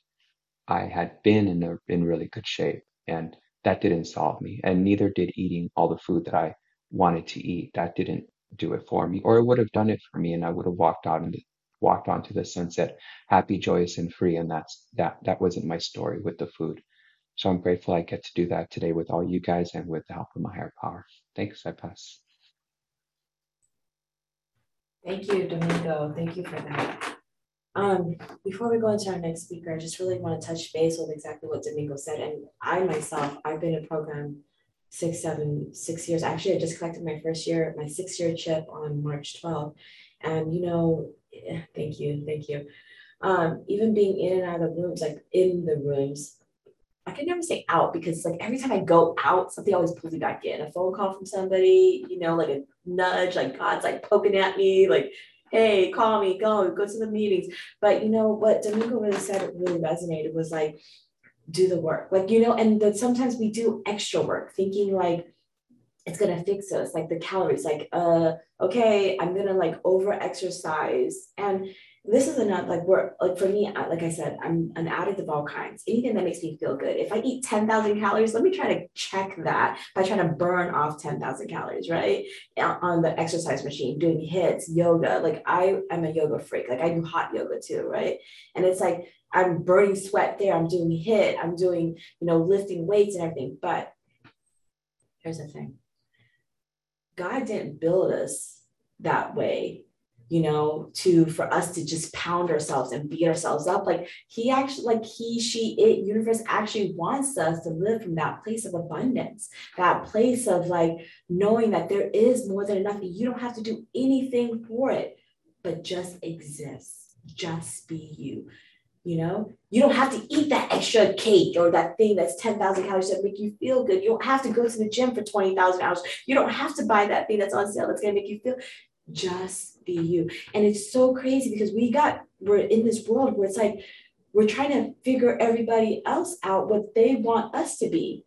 I had been in a, in really good shape, and that didn't solve me. And neither did eating all the food that I wanted to eat. That didn't do it for me. Or it would have done it for me and I would have walked out and walked onto the sunset happy, joyous, and free. And that's that that wasn't my story with the food. So I'm grateful I get to do that today with all you guys and with the help of my higher power. Thanks, I pass. Thank you, Domingo. Thank you for that. Um, before we go into our next speaker, I just really want to touch base with exactly what Domingo said. And I myself, I've been in program six, seven, six years. Actually, I just collected my first year, my six year chip on March 12th. And you know, thank you, thank you. Um, even being in and out of the rooms, like in the rooms, I can never say out because like every time I go out, something always pulls me back in. A phone call from somebody, you know, like a nudge, like God's like poking at me, like hey, call me, go, go to the meetings. But you know what Domingo really said really resonated was like, do the work. Like, you know, and that sometimes we do extra work thinking like it's gonna fix us, like the calories, like, uh, okay, I'm gonna like over exercise. And this is another Like we're like for me, like I said, I'm an addict of all kinds. Anything that makes me feel good. If I eat ten thousand calories, let me try to check that by trying to burn off ten thousand calories, right? On the exercise machine, doing HIITs, yoga. Like I am a yoga freak. Like I do hot yoga too, right? And it's like I'm burning sweat there. I'm doing HIIT. I'm doing you know lifting weights and everything. But here's the thing. God didn't build us that way you know, to for us to just pound ourselves and beat ourselves up. Like he actually, like he, she, it, universe actually wants us to live from that place of abundance, that place of like knowing that there is more than enough. You don't have to do anything for it, but just exist, just be you. You know, you don't have to eat that extra cake or that thing that's 10,000 calories that make you feel good. You don't have to go to the gym for 20,000 hours. You don't have to buy that thing that's on sale that's going to make you feel just be you. And it's so crazy because we got, we're in this world where it's like, we're trying to figure everybody else out what they want us to be.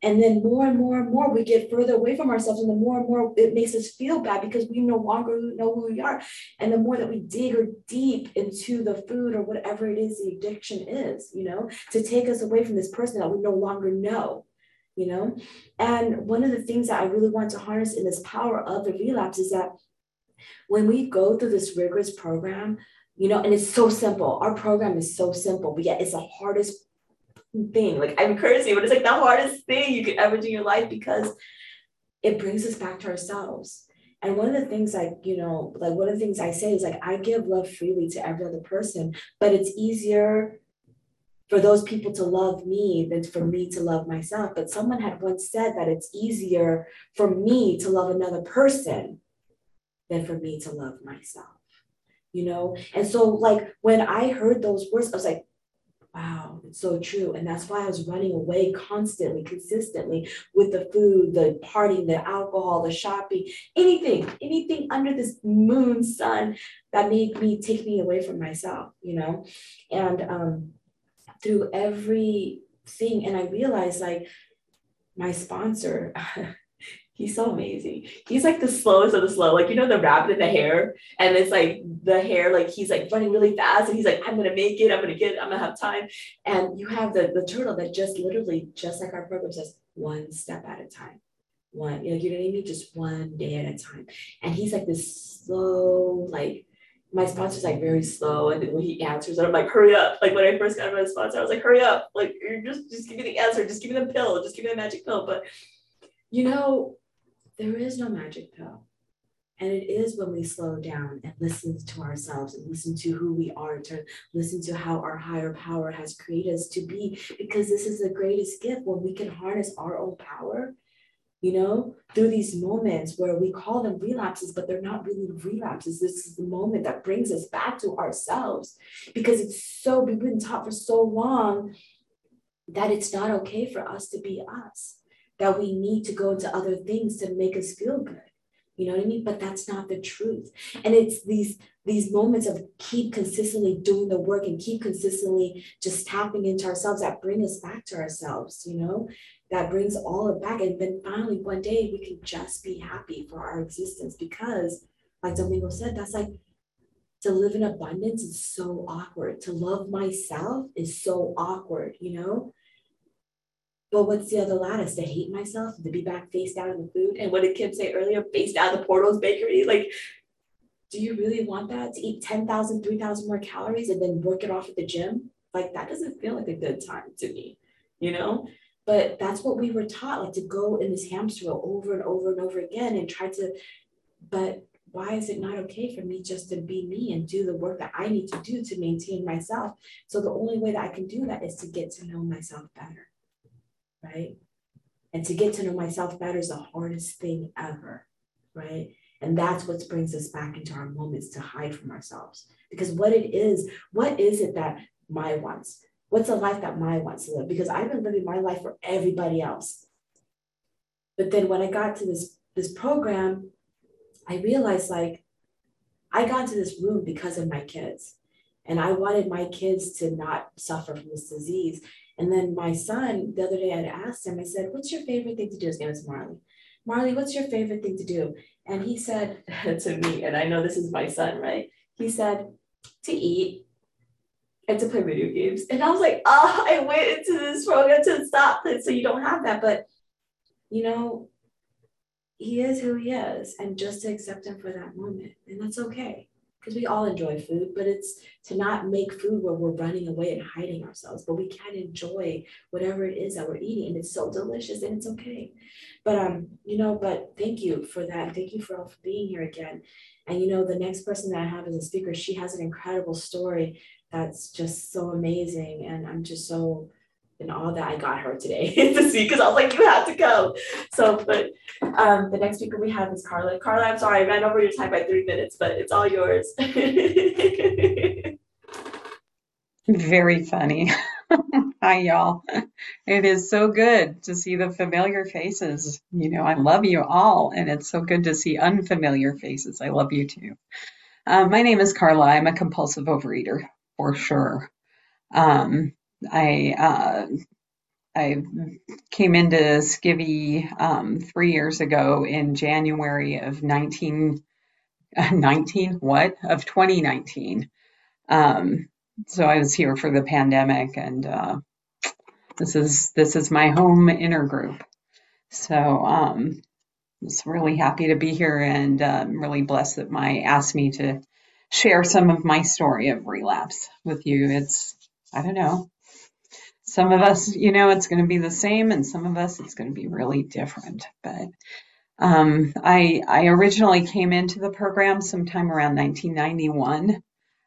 And then more and more and more we get further away from ourselves, and the more and more it makes us feel bad because we no longer know who we are. And the more that we dig or deep into the food or whatever it is the addiction is, you know, to take us away from this person that we no longer know you know and one of the things that i really want to harness in this power of the relapse is that when we go through this rigorous program, you know, and it's so simple. Our program is so simple, but yet it's the hardest thing. Like I'm cursing, but it's like the hardest thing you could ever do in your life because it brings us back to ourselves. And one of the things like, you know, like one of the things I say is like, I give love freely to every other person, but it's easier for those people to love me than for me to love myself. But someone had once said that it's easier for me to love another person than for me to love myself you know? And so like when i heard those words i was like wow it's so true. And that's why i was running away constantly consistently with the food the partying the alcohol the shopping anything anything under this moon sun that made me take me away from myself you know? And um through everything and i realized like my sponsor He's so amazing. He's like the slowest of the slow. Like, you know, the rabbit in the hare. And it's like the hare, like he's like running really fast. And he's like, I'm gonna make it, I'm gonna get it, I'm gonna have time. And you have the, the turtle that just literally, just like our program says, one step at a time. One, you know, you know what I mean? Just one day at a time. And he's like this slow, like my sponsor's like very slow and then when he answers I'm like hurry up like when I first got my sponsor I was like hurry up like you're just just give me the answer just give me the pill just give me the magic pill but you know there is no magic pill. And it is when we slow down and listen to ourselves and listen to who we are, to listen to how our higher power has created us to be, because this is the greatest gift when we can harness our own power, you know, through these moments where we call them relapses, but they're not really relapses. This is the moment that brings us back to ourselves because it's so, we've been taught for so long that it's not okay for us to be us that we need to go into other things to make us feel good. You know what i mean? But that's not the truth. And it's these these moments of keep consistently doing the work and keep consistently just tapping into ourselves that bring us back to ourselves you know? That brings all it back. And then finally one day we can just be happy for our existence because like domingo said that's like to live in abundance is so awkward. To love myself is so awkward you know but what's the other lattice? To hate myself, to be back face down in the food. And what did Kim say earlier? Face down the Porto's Bakery. Like, do you really want that? To eat 10,000, 3,000 more calories and then work it off at the gym? Like, that doesn't feel like a good time to me, you know? But that's what we were taught, like to go in this hamster wheel over and over and over again and try to, but why is it not okay for me just to be me and do the work that I need to do to maintain myself? So the only way that I can do that is to get to know myself better right? And to get to know myself better is the hardest thing ever, right? And that's what brings us back into our moments to hide from ourselves. Because what it is, what is it that my wants? What's a life that my wants to live? Because I've been living my life for everybody else. But then when I got to this, this program, I realized like I got into this room because of my kids. And I wanted my kids to not suffer from this disease. And then my son, the other day, I asked him, I said, What's your favorite thing to do? His name is Marley. Marley, what's your favorite thing to do? And he said to me, and I know this is my son, right? He said, to eat and to play video games. And I was like, oh, I went into this program to stop it so you don't have that. But you know, he is who he is, and just to accept him for that moment. And that's okay because we all enjoy food, but it's to not make food where we're running away and hiding ourselves, but we can enjoy whatever it is that we're eating. And it's so delicious and it's okay. But um, you know, but thank you for that. Thank you for all for being here again. And you know, the next person that I have as a speaker, she has an incredible story that's just so amazing. And I'm just so in all that I got her today to see because I was like, you have to go. So, but um, the next speaker we have is Carla. Carla, I'm sorry, I ran over your time by three minutes, but it's all yours. Very funny. Hi, y'all. It is so good to see the familiar faces. You know, I love you all, and it's so good to see unfamiliar faces. I love you too. Uh, my name is Carla. I'm a compulsive overeater for sure. Um, I uh, I came into Skivvy um, three years ago in January of 19, 19 what of 2019. Um, so I was here for the pandemic, and uh, this is this is my home inner group. So um, was really happy to be here, and uh, really blessed that my asked me to share some of my story of relapse with you. It's I don't know some of us, you know, it's going to be the same, and some of us, it's going to be really different. But um, I, I originally came into the program sometime around 1991.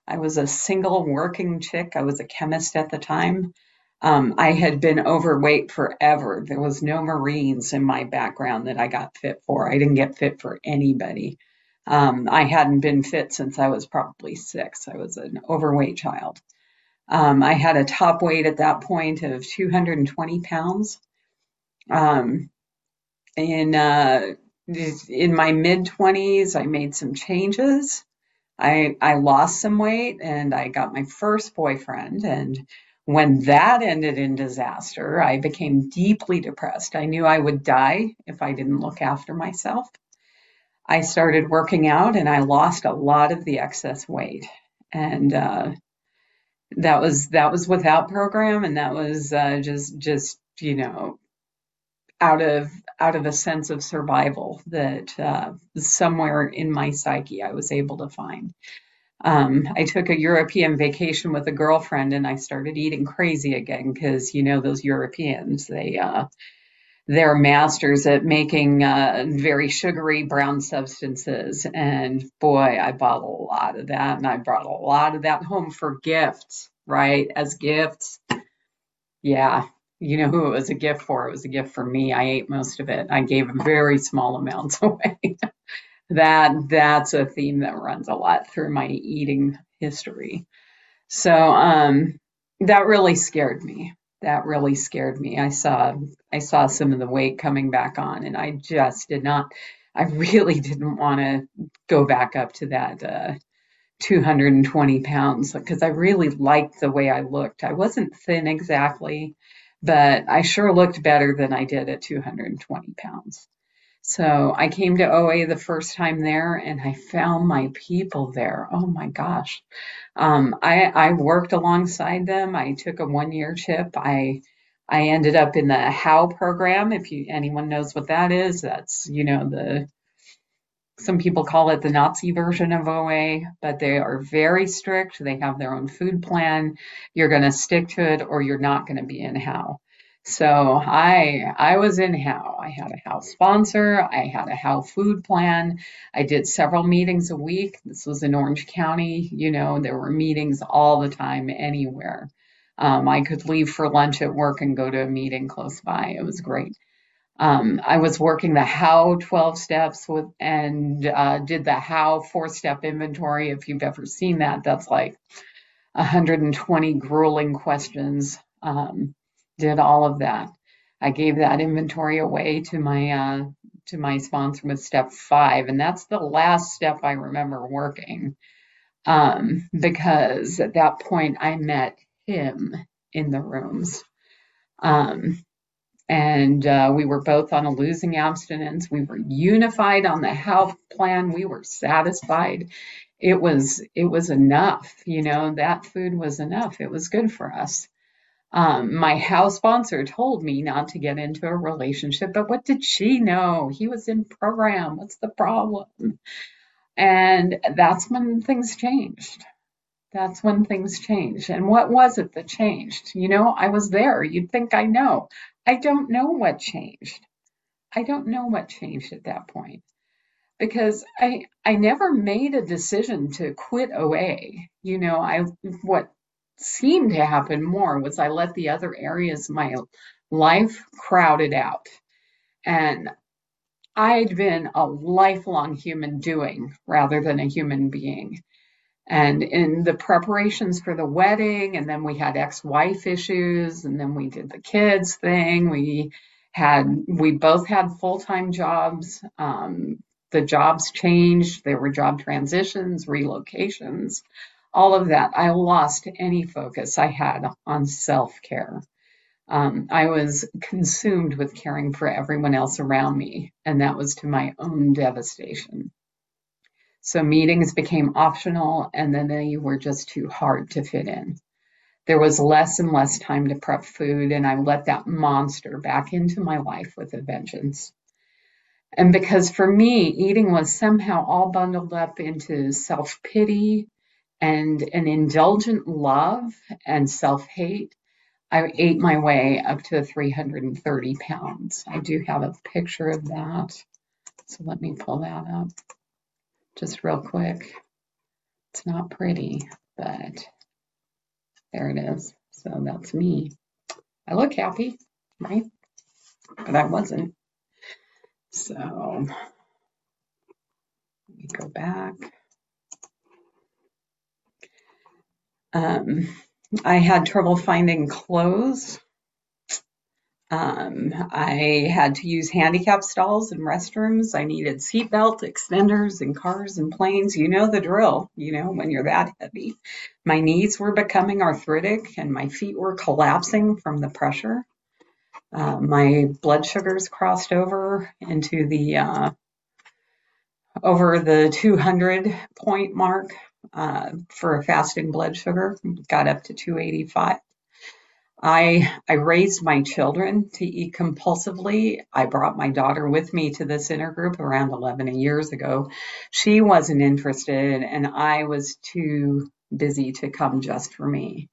I was a single working chick. I was a chemist at the time. Um, I had been overweight forever. There was no Marines in my background that I got fit for. I didn't get fit for anybody. Um, I hadn't been fit since I was probably six. I was an overweight child. Um, I had a top weight at that point of 220 pounds. Um, in uh, in my mid 20s, I made some changes. I I lost some weight and I got my first boyfriend. And when that ended in disaster, I became deeply depressed. I knew I would die if I didn't look after myself. I started working out and I lost a lot of the excess weight. And uh, that was that was without program and that was uh, just just you know out of out of a sense of survival that uh, somewhere in my psyche I was able to find. Um, I took a European vacation with a girlfriend and I started eating crazy again because you know those Europeans they uh, they're masters at making uh, very sugary brown substances. And boy, I bought a lot of that. And I brought a lot of that home for gifts, right? As gifts. Yeah. You know who it was a gift for? It was a gift for me. I ate most of it. I gave very small amounts away. that that's a theme that runs a lot through my eating history. So um, that really scared me that really scared me. I saw I saw some of the weight coming back on, and I just did not. I really didn't want to go back up to that uh, 220 pounds because I really liked the way I looked. I wasn't thin exactly, but I sure looked better than I did at 220 pounds. So I came to OA the first time there and I found my people there. Oh my gosh. Um, I, I worked alongside them. I took a one year chip. I I ended up in the HOW program. If you anyone knows what that is, that's you know the some people call it the Nazi version of OA, but they are very strict. They have their own food plan. You're going to stick to it or you're not going to be in HOW. So I I was in HOW. I had a HOW sponsor. I had a HOW food plan. I did several meetings a week. This was in Orange County. You know, there were meetings all the time, anywhere. Um, I could leave for lunch at work and go to a meeting close by. It was great. Um, I was working the HOW 12 steps with and uh, did the HOW four step inventory. If you've ever seen that, that's like 120 grueling questions. Um, did all of that. I gave that inventory away to my uh, to my sponsor with step five, and that's the last step I remember working um, because at that point I met him in the rooms. Um, and uh, we were both on a losing abstinence. We were unified on the health plan. We were satisfied. it was it was enough. You know, that food was enough. It was good for us. Um, my HOW sponsor told me not to get into a relationship, but what did she know? He was in program. What's the problem? And that's when things changed. That's when things changed. And what was it that changed? You know, I was there. You'd think I know. I don't know what changed. I don't know what changed at that point because I I never made a decision to quit OA. You know, I what seemed to happen more was I let the other areas of my life crowded out. And I'd been a lifelong human doing rather than a human being. And in the preparations for the wedding, and then we had ex wife issues, and then we did the kids thing. We had, we both had full time jobs. Um, the jobs changed, there were job transitions, relocations all of that, I lost any focus I had on self care. Um, I was consumed with caring for everyone else around me, and that was to my own devastation. So meetings became optional, and then they were just too hard to fit in. There was less and less time to prep food, and I let that monster back into my life with a vengeance. And because for me, eating was somehow all bundled up into self pity and an indulgent love and self hate, I ate my way up to 330 pounds. I do have a picture of that. So let me pull that up just real quick. It's not pretty, but there it is. So that's me. I look happy, right? But I wasn't. So let me go back. Um, I had trouble finding clothes. Um, I had to use handicap stalls and restrooms. I needed seatbelt extenders in cars and planes. You know the drill, you know, when you're that heavy. My knees were becoming arthritic and my feet were collapsing from the pressure. Uh, my blood sugars crossed over into the uh, over the 200 point mark uh, for a fasting blood sugar, got up to 285. I, I raised my children to eat compulsively. I brought my daughter with me to this intergroup around 11 years ago. She wasn't interested, and I was too busy to come just for me.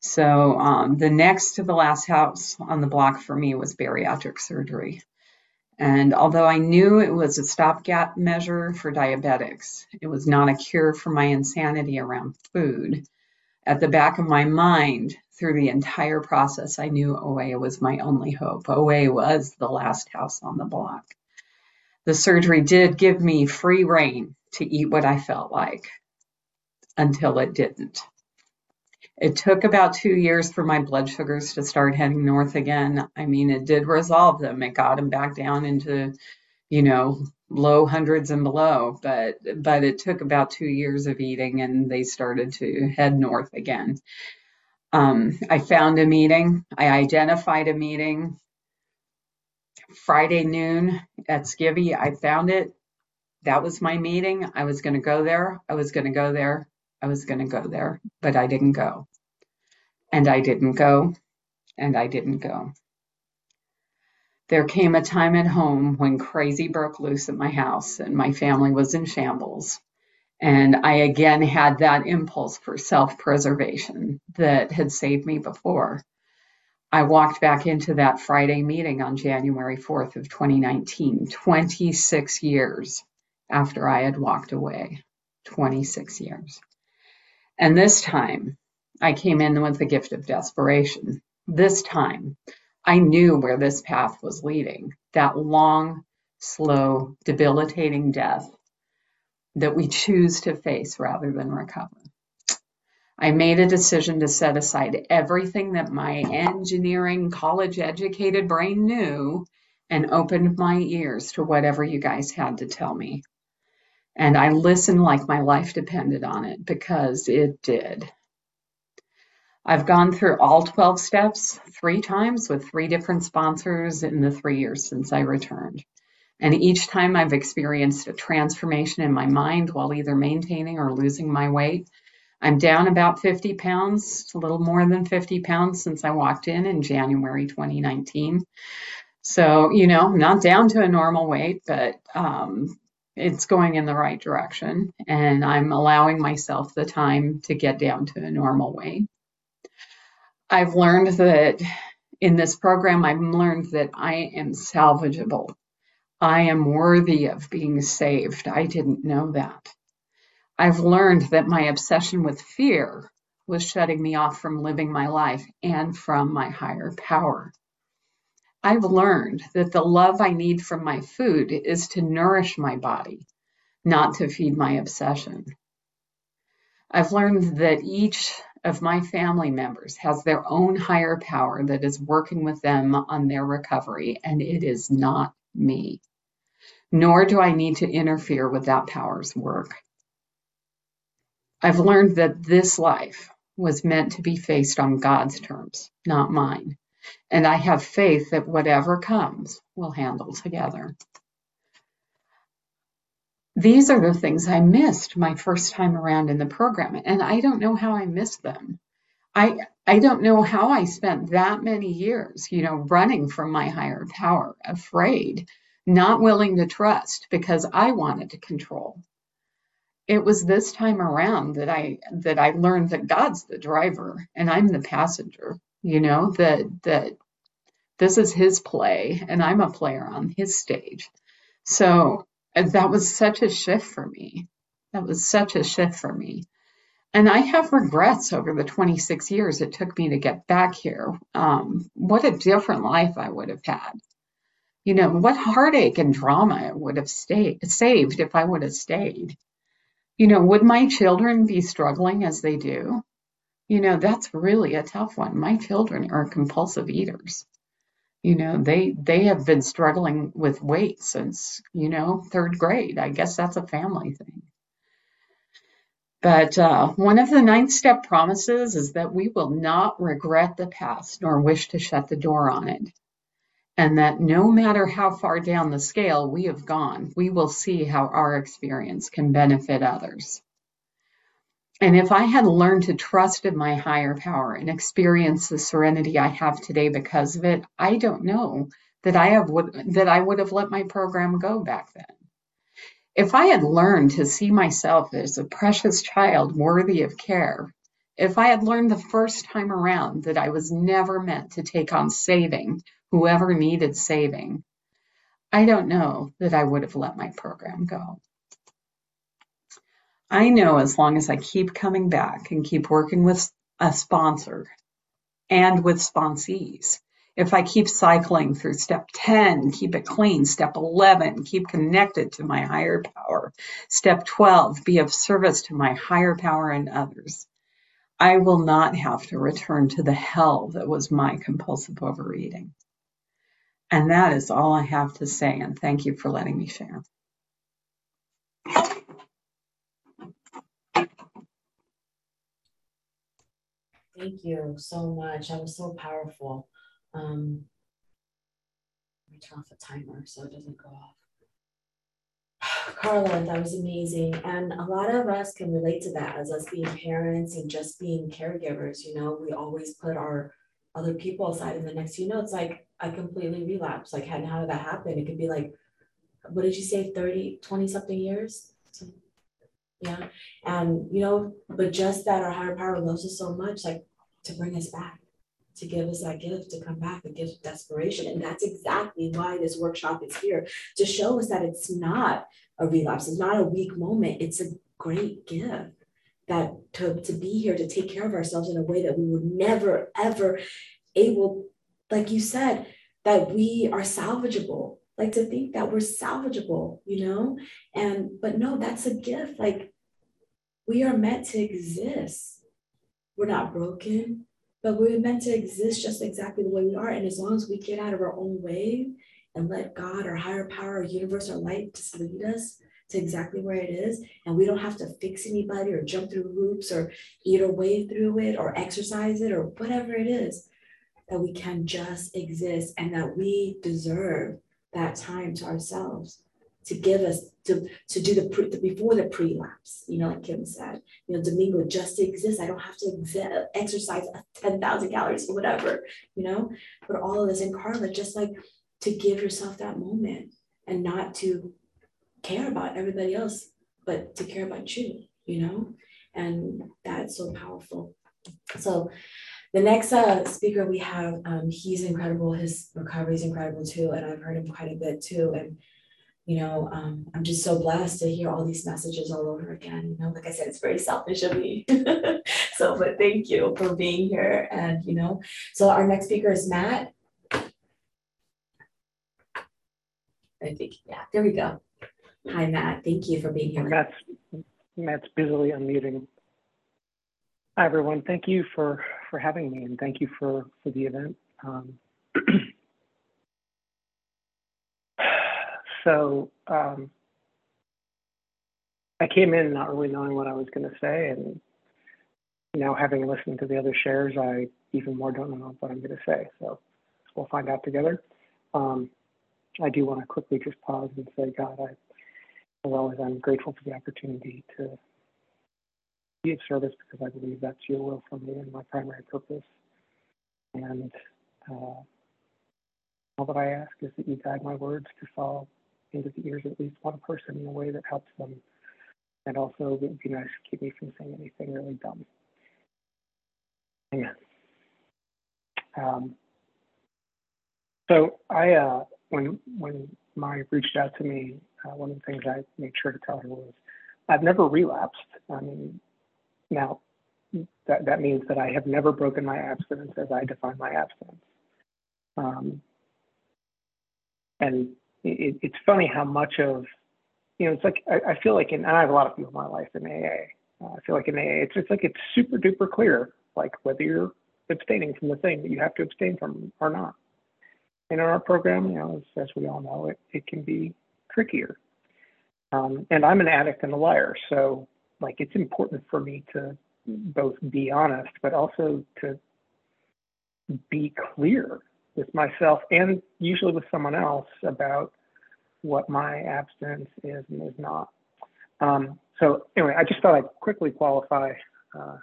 So um, the next to the last house on the block for me was bariatric surgery. And although I knew it was a stopgap measure for diabetics, it was not a cure for my insanity around food. At the back of my mind, through the entire process, I knew OA was my only hope. OA was the last house on the block. The surgery did give me free reign to eat what I felt like until it didn't. It took about two years for my blood sugars to start heading north again. I mean, it did resolve them. It got them back down into, you know, low hundreds and below. But but it took about two years of eating, and they started to head north again. Um, I found a meeting. I identified a meeting. Friday noon at Skivvy, I found it. That was my meeting. I was going to go there. I was going to go there. I was going to go there, but I didn't go. And I didn't go, and I didn't go. There came a time at home when crazy broke loose at my house and my family was in shambles. And I again had that impulse for self preservation that had saved me before. I walked back into that Friday meeting on January 4th of 2019, 26 years after I had walked away. 26 years. And this time, I came in with the gift of desperation. This time, I knew where this path was leading that long, slow, debilitating death that we choose to face rather than recover. I made a decision to set aside everything that my engineering, college educated brain knew and opened my ears to whatever you guys had to tell me. And I listened like my life depended on it because it did. I've gone through all 12 steps three times with three different sponsors in the three years since I returned. And each time I've experienced a transformation in my mind while either maintaining or losing my weight. I'm down about 50 pounds, a little more than 50 pounds since I walked in in January 2019. So, you know, not down to a normal weight, but um, it's going in the right direction. And I'm allowing myself the time to get down to a normal weight. I've learned that in this program, I've learned that I am salvageable. I am worthy of being saved. I didn't know that. I've learned that my obsession with fear was shutting me off from living my life and from my higher power. I've learned that the love I need from my food is to nourish my body, not to feed my obsession. I've learned that each of my family members has their own higher power that is working with them on their recovery, and it is not me. Nor do I need to interfere with that power's work. I've learned that this life was meant to be faced on God's terms, not mine. And I have faith that whatever comes, we'll handle together. These are the things I missed my first time around in the program, and I don't know how I missed them. I I don't know how I spent that many years, you know, running from my higher power, afraid, not willing to trust because I wanted to control. It was this time around that I that I learned that God's the driver and I'm the passenger, you know, that that this is his play and I'm a player on his stage. So that was such a shift for me. That was such a shift for me. And I have regrets over the 26 years it took me to get back here. Um, what a different life I would have had. You know, what heartache and drama I would have stayed, saved if I would have stayed. You know, would my children be struggling as they do? You know, that's really a tough one. My children are compulsive eaters you know they they have been struggling with weight since you know third grade. I guess that's a family thing. But uh, one of the ninth step promises is that we will not regret the past nor wish to shut the door on it. And that no matter how far down the scale we have gone we will see how our experience can benefit others and if I had learned to trust in my higher power and experience the serenity I have today because of it, I don't know that I have that I would have let my program go back then. If I had learned to see myself as a precious child worthy of care, if I had learned the first time around that I was never meant to take on saving whoever needed saving, I don't know that I would have let my program go. I know as long as I keep coming back and keep working with a sponsor and with sponsees, if I keep cycling through step 10, keep it clean, step 11, keep connected to my higher power, step 12, be of service to my higher power and others, I will not have to return to the hell that was my compulsive overeating. And that is all I have to say. And thank you for letting me share. Thank you so much. That was so powerful. Um, me turn off the timer so it doesn't go off. Carla, that was amazing. And a lot of us can relate to that as us being parents and just being caregivers. You know, we always put our other people aside. And the next, you know, it's like I completely relapsed. Like, how did that happen? It could be like, what did you say, 30, 20 something years? yeah and you know but just that our higher power loves us so much like to bring us back to give us that gift to come back a gift of desperation. And that's exactly why this workshop is here to show us that it's not a relapse it's not a weak moment. It's a great gift that to, to be here to take care of ourselves in a way that we were never ever able like you said that we are salvageable. Like to think that we're salvageable you know? And but no that's a gift. Like we are meant to exist we're not broken but we're meant to exist just exactly the way we are. And as long as we get out of our own way and let god our higher power our universe our light just lead us to exactly where it is and we don't have to fix anybody or jump through hoops or eat our way through it or exercise it or whatever it is that we can just exist and that we deserve that time to ourselves to give us to to do the, pre, before the pre-lapse you know like kim said. You know domingo just to exist i don't have to ex- exercise 10000 calories or whatever you know? But all of this in carla just like to give yourself that moment and not to care about everybody else but to care about you you know? And that's so powerful. So the next uh, speaker we have um, he's incredible. His recovery is incredible too and i've heard him quite a bit too and you know, um, I'm just so blessed to hear all these messages all over again. You know, like I said, it's very selfish of me. so, but thank you for being here. And, you know, so our next speaker is Matt. I think, yeah, there we go. Hi, Matt. Thank you for being here. Matt's, Matt's busily unmuting. Hi, everyone. Thank you for, for having me and thank you for, for the event. Um, so um, I came in not really knowing what I was going to say, and now having listened to the other shares, I even more don't know what I'm going to say. So we'll find out together. Um, I do want to quickly just pause and say, God, I, as always, I'm grateful for the opportunity to be of service because I believe that's your will for me and my primary purpose. And uh, all that I ask is that you guide my words to fall into the ears of at least one person in a way that helps them. And also, it would be nice to keep me from saying anything really dumb. Amen. Um, so I, uh, when when Mari reached out to me, uh, one of the things I made sure to tell her was, I've never relapsed. I mean, now that that means that I have never broken my abstinence as I define my abstinence. Um, and it, it's funny how much of you know it's like I, I, feel like in and I have a lot of people in my life in AA. Uh, I feel like in AA it's it's like it's super duper clear like whether you're abstaining from the thing that you have to abstain from or not. And in our program, you know, as, as we all know, it, it can be trickier. Um, and I'm an addict and a liar, so like it's important for me to both be honest, but also to be clear with myself and usually with someone else about what my abstinence is and is not. Um, so anyway, I just thought I'd quickly qualify, uh,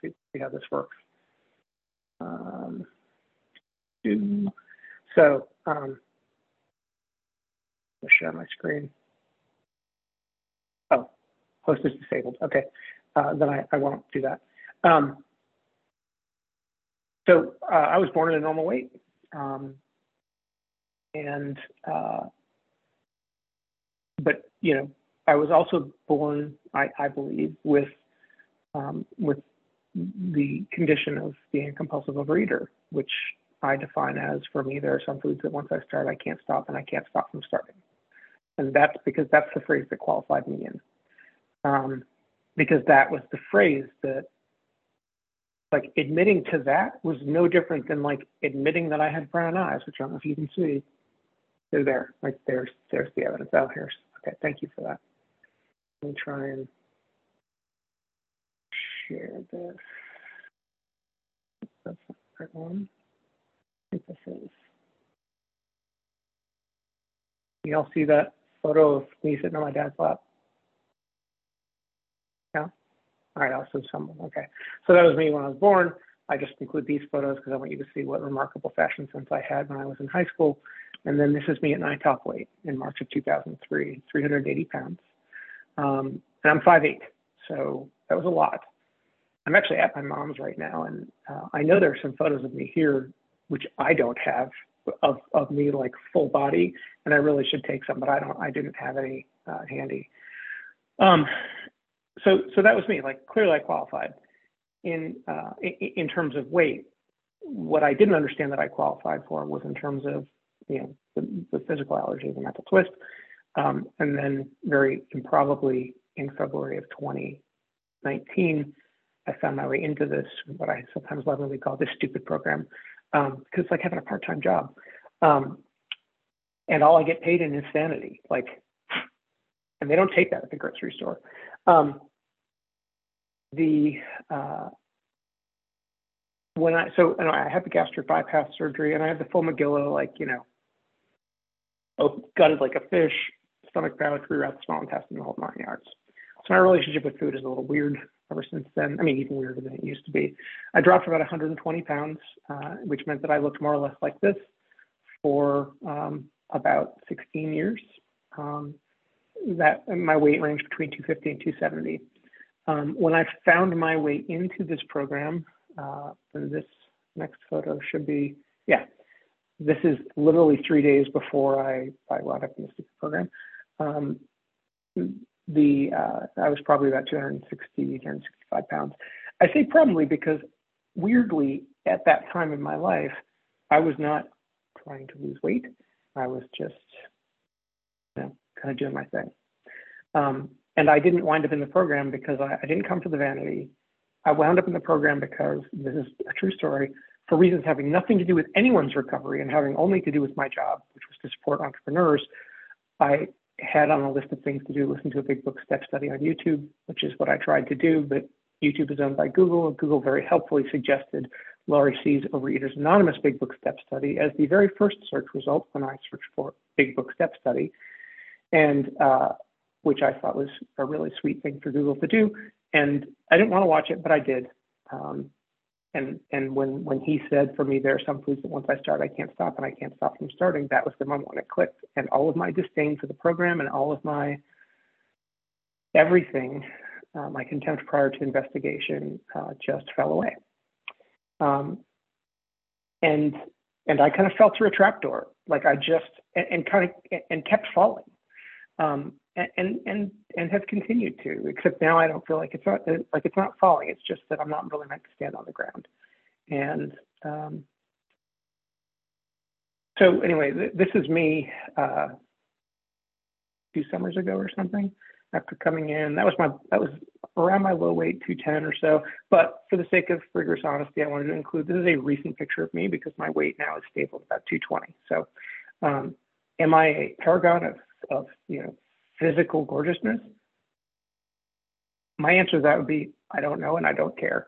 see, see, how this works. Um, so um, let's share my screen. Oh, host is disabled. Okay, uh, then I, I won't do that. Um, so uh, I was born in a normal weight. Um, and, uh, but, you know, I was also born, I, I believe, with, um, with the condition of being a compulsive overeater, which I define as for me, there are some foods that once I start, I can't stop and I can't stop from starting. And that's because that's the phrase that qualified me in. Um, because that was the phrase that like admitting to that was no different than like admitting that I had brown eyes, which I don't know if you can see. They're there. Like there's there's the evidence oh, out here. Okay, thank you for that. Let me try and share this. That's the right one. I think this is. You all see that photo of me sitting on my dad's lap? Yeah. All right, also someone, okay. So that was me when I was born. I just include these photos because I want you to see what remarkable fashion sense I had when I was in high school. And then this is me at my top weight in March of 2003, 380 pounds. Um, and I'm 5'8", so that was a lot. I'm actually at my mom's right now, and uh, I know there are some photos of me here, which I don't have, of, of me like full body, and I really should take some, but I don't. I didn't have any uh, handy. Um, so so that was me. Like clearly, I qualified in uh, in, terms of weight. What I didn't understand that I qualified for was in terms of you know the, the physical allergy, the mental twist, um, and then very improbably in February of 2019, I found my way into this what I sometimes lovingly call this stupid program because um, it's like having a part-time job, um, and all I get paid in insanity. Like, and they don't take that at the grocery store. Um, the uh, when I so I had the gastric bypass surgery and I had the full Megillah, like you know, oh, gutted like a fish, stomach bowel, three routes, small intestine, the whole nine yards. So my relationship with food is a little weird ever since then. I mean, even weirder than it used to be. I dropped about 120 pounds, uh, which meant that I looked more or less like this for um, about 16 years. Um, that my weight ranged between 250 and 270. Um, when I found my way into this program, uh, and this next photo should be, yeah, this is literally three days before I, I wound up in this program. Um, the uh, I was probably about 260, 265 pounds. I say probably because weirdly at that time in my life, I was not trying to lose weight. I was just, you know, kind of doing my thing. Um, and I didn't wind up in the program because I, I, didn't come for the vanity. I wound up in the program because this is a true story for reasons having nothing to do with anyone's recovery and having only to do with my job, which was to support entrepreneurs. I had on a list of things to do, listen to a big book step study on YouTube, which is what I tried to do, but YouTube is owned by Google, and Google very helpfully suggested Laurie C's Overeaters Anonymous Big Book Step Study as the very first search result when I searched for Big Book Step Study, and uh, which I thought was a really sweet thing for Google to do. And I didn't want to watch it, but I did. Um, and and when when he said for me there are some foods that once I start I can't stop and I can't stop from starting, that was the moment when it clicked. And all of my disdain for the program and all of my everything, uh, my contempt prior to investigation, uh, just fell away. Um, and and I kind of fell through a trapdoor, like I just and, and kind of and kept falling. Um, and and and have continued to except now i don't feel like it's not like it's not falling. It's just that i'm not really meant to stand on the ground. And um, so anyway th- this is me uh, two summers ago or something after coming in. That was my that was around my low weight 210 or so. But for the sake of rigorous honesty i wanted to include this is a recent picture of me because my weight now is stable at about 220 so um, am i a paragon of of you know physical gorgeousness? My answer to that would be I don't know and I don't care.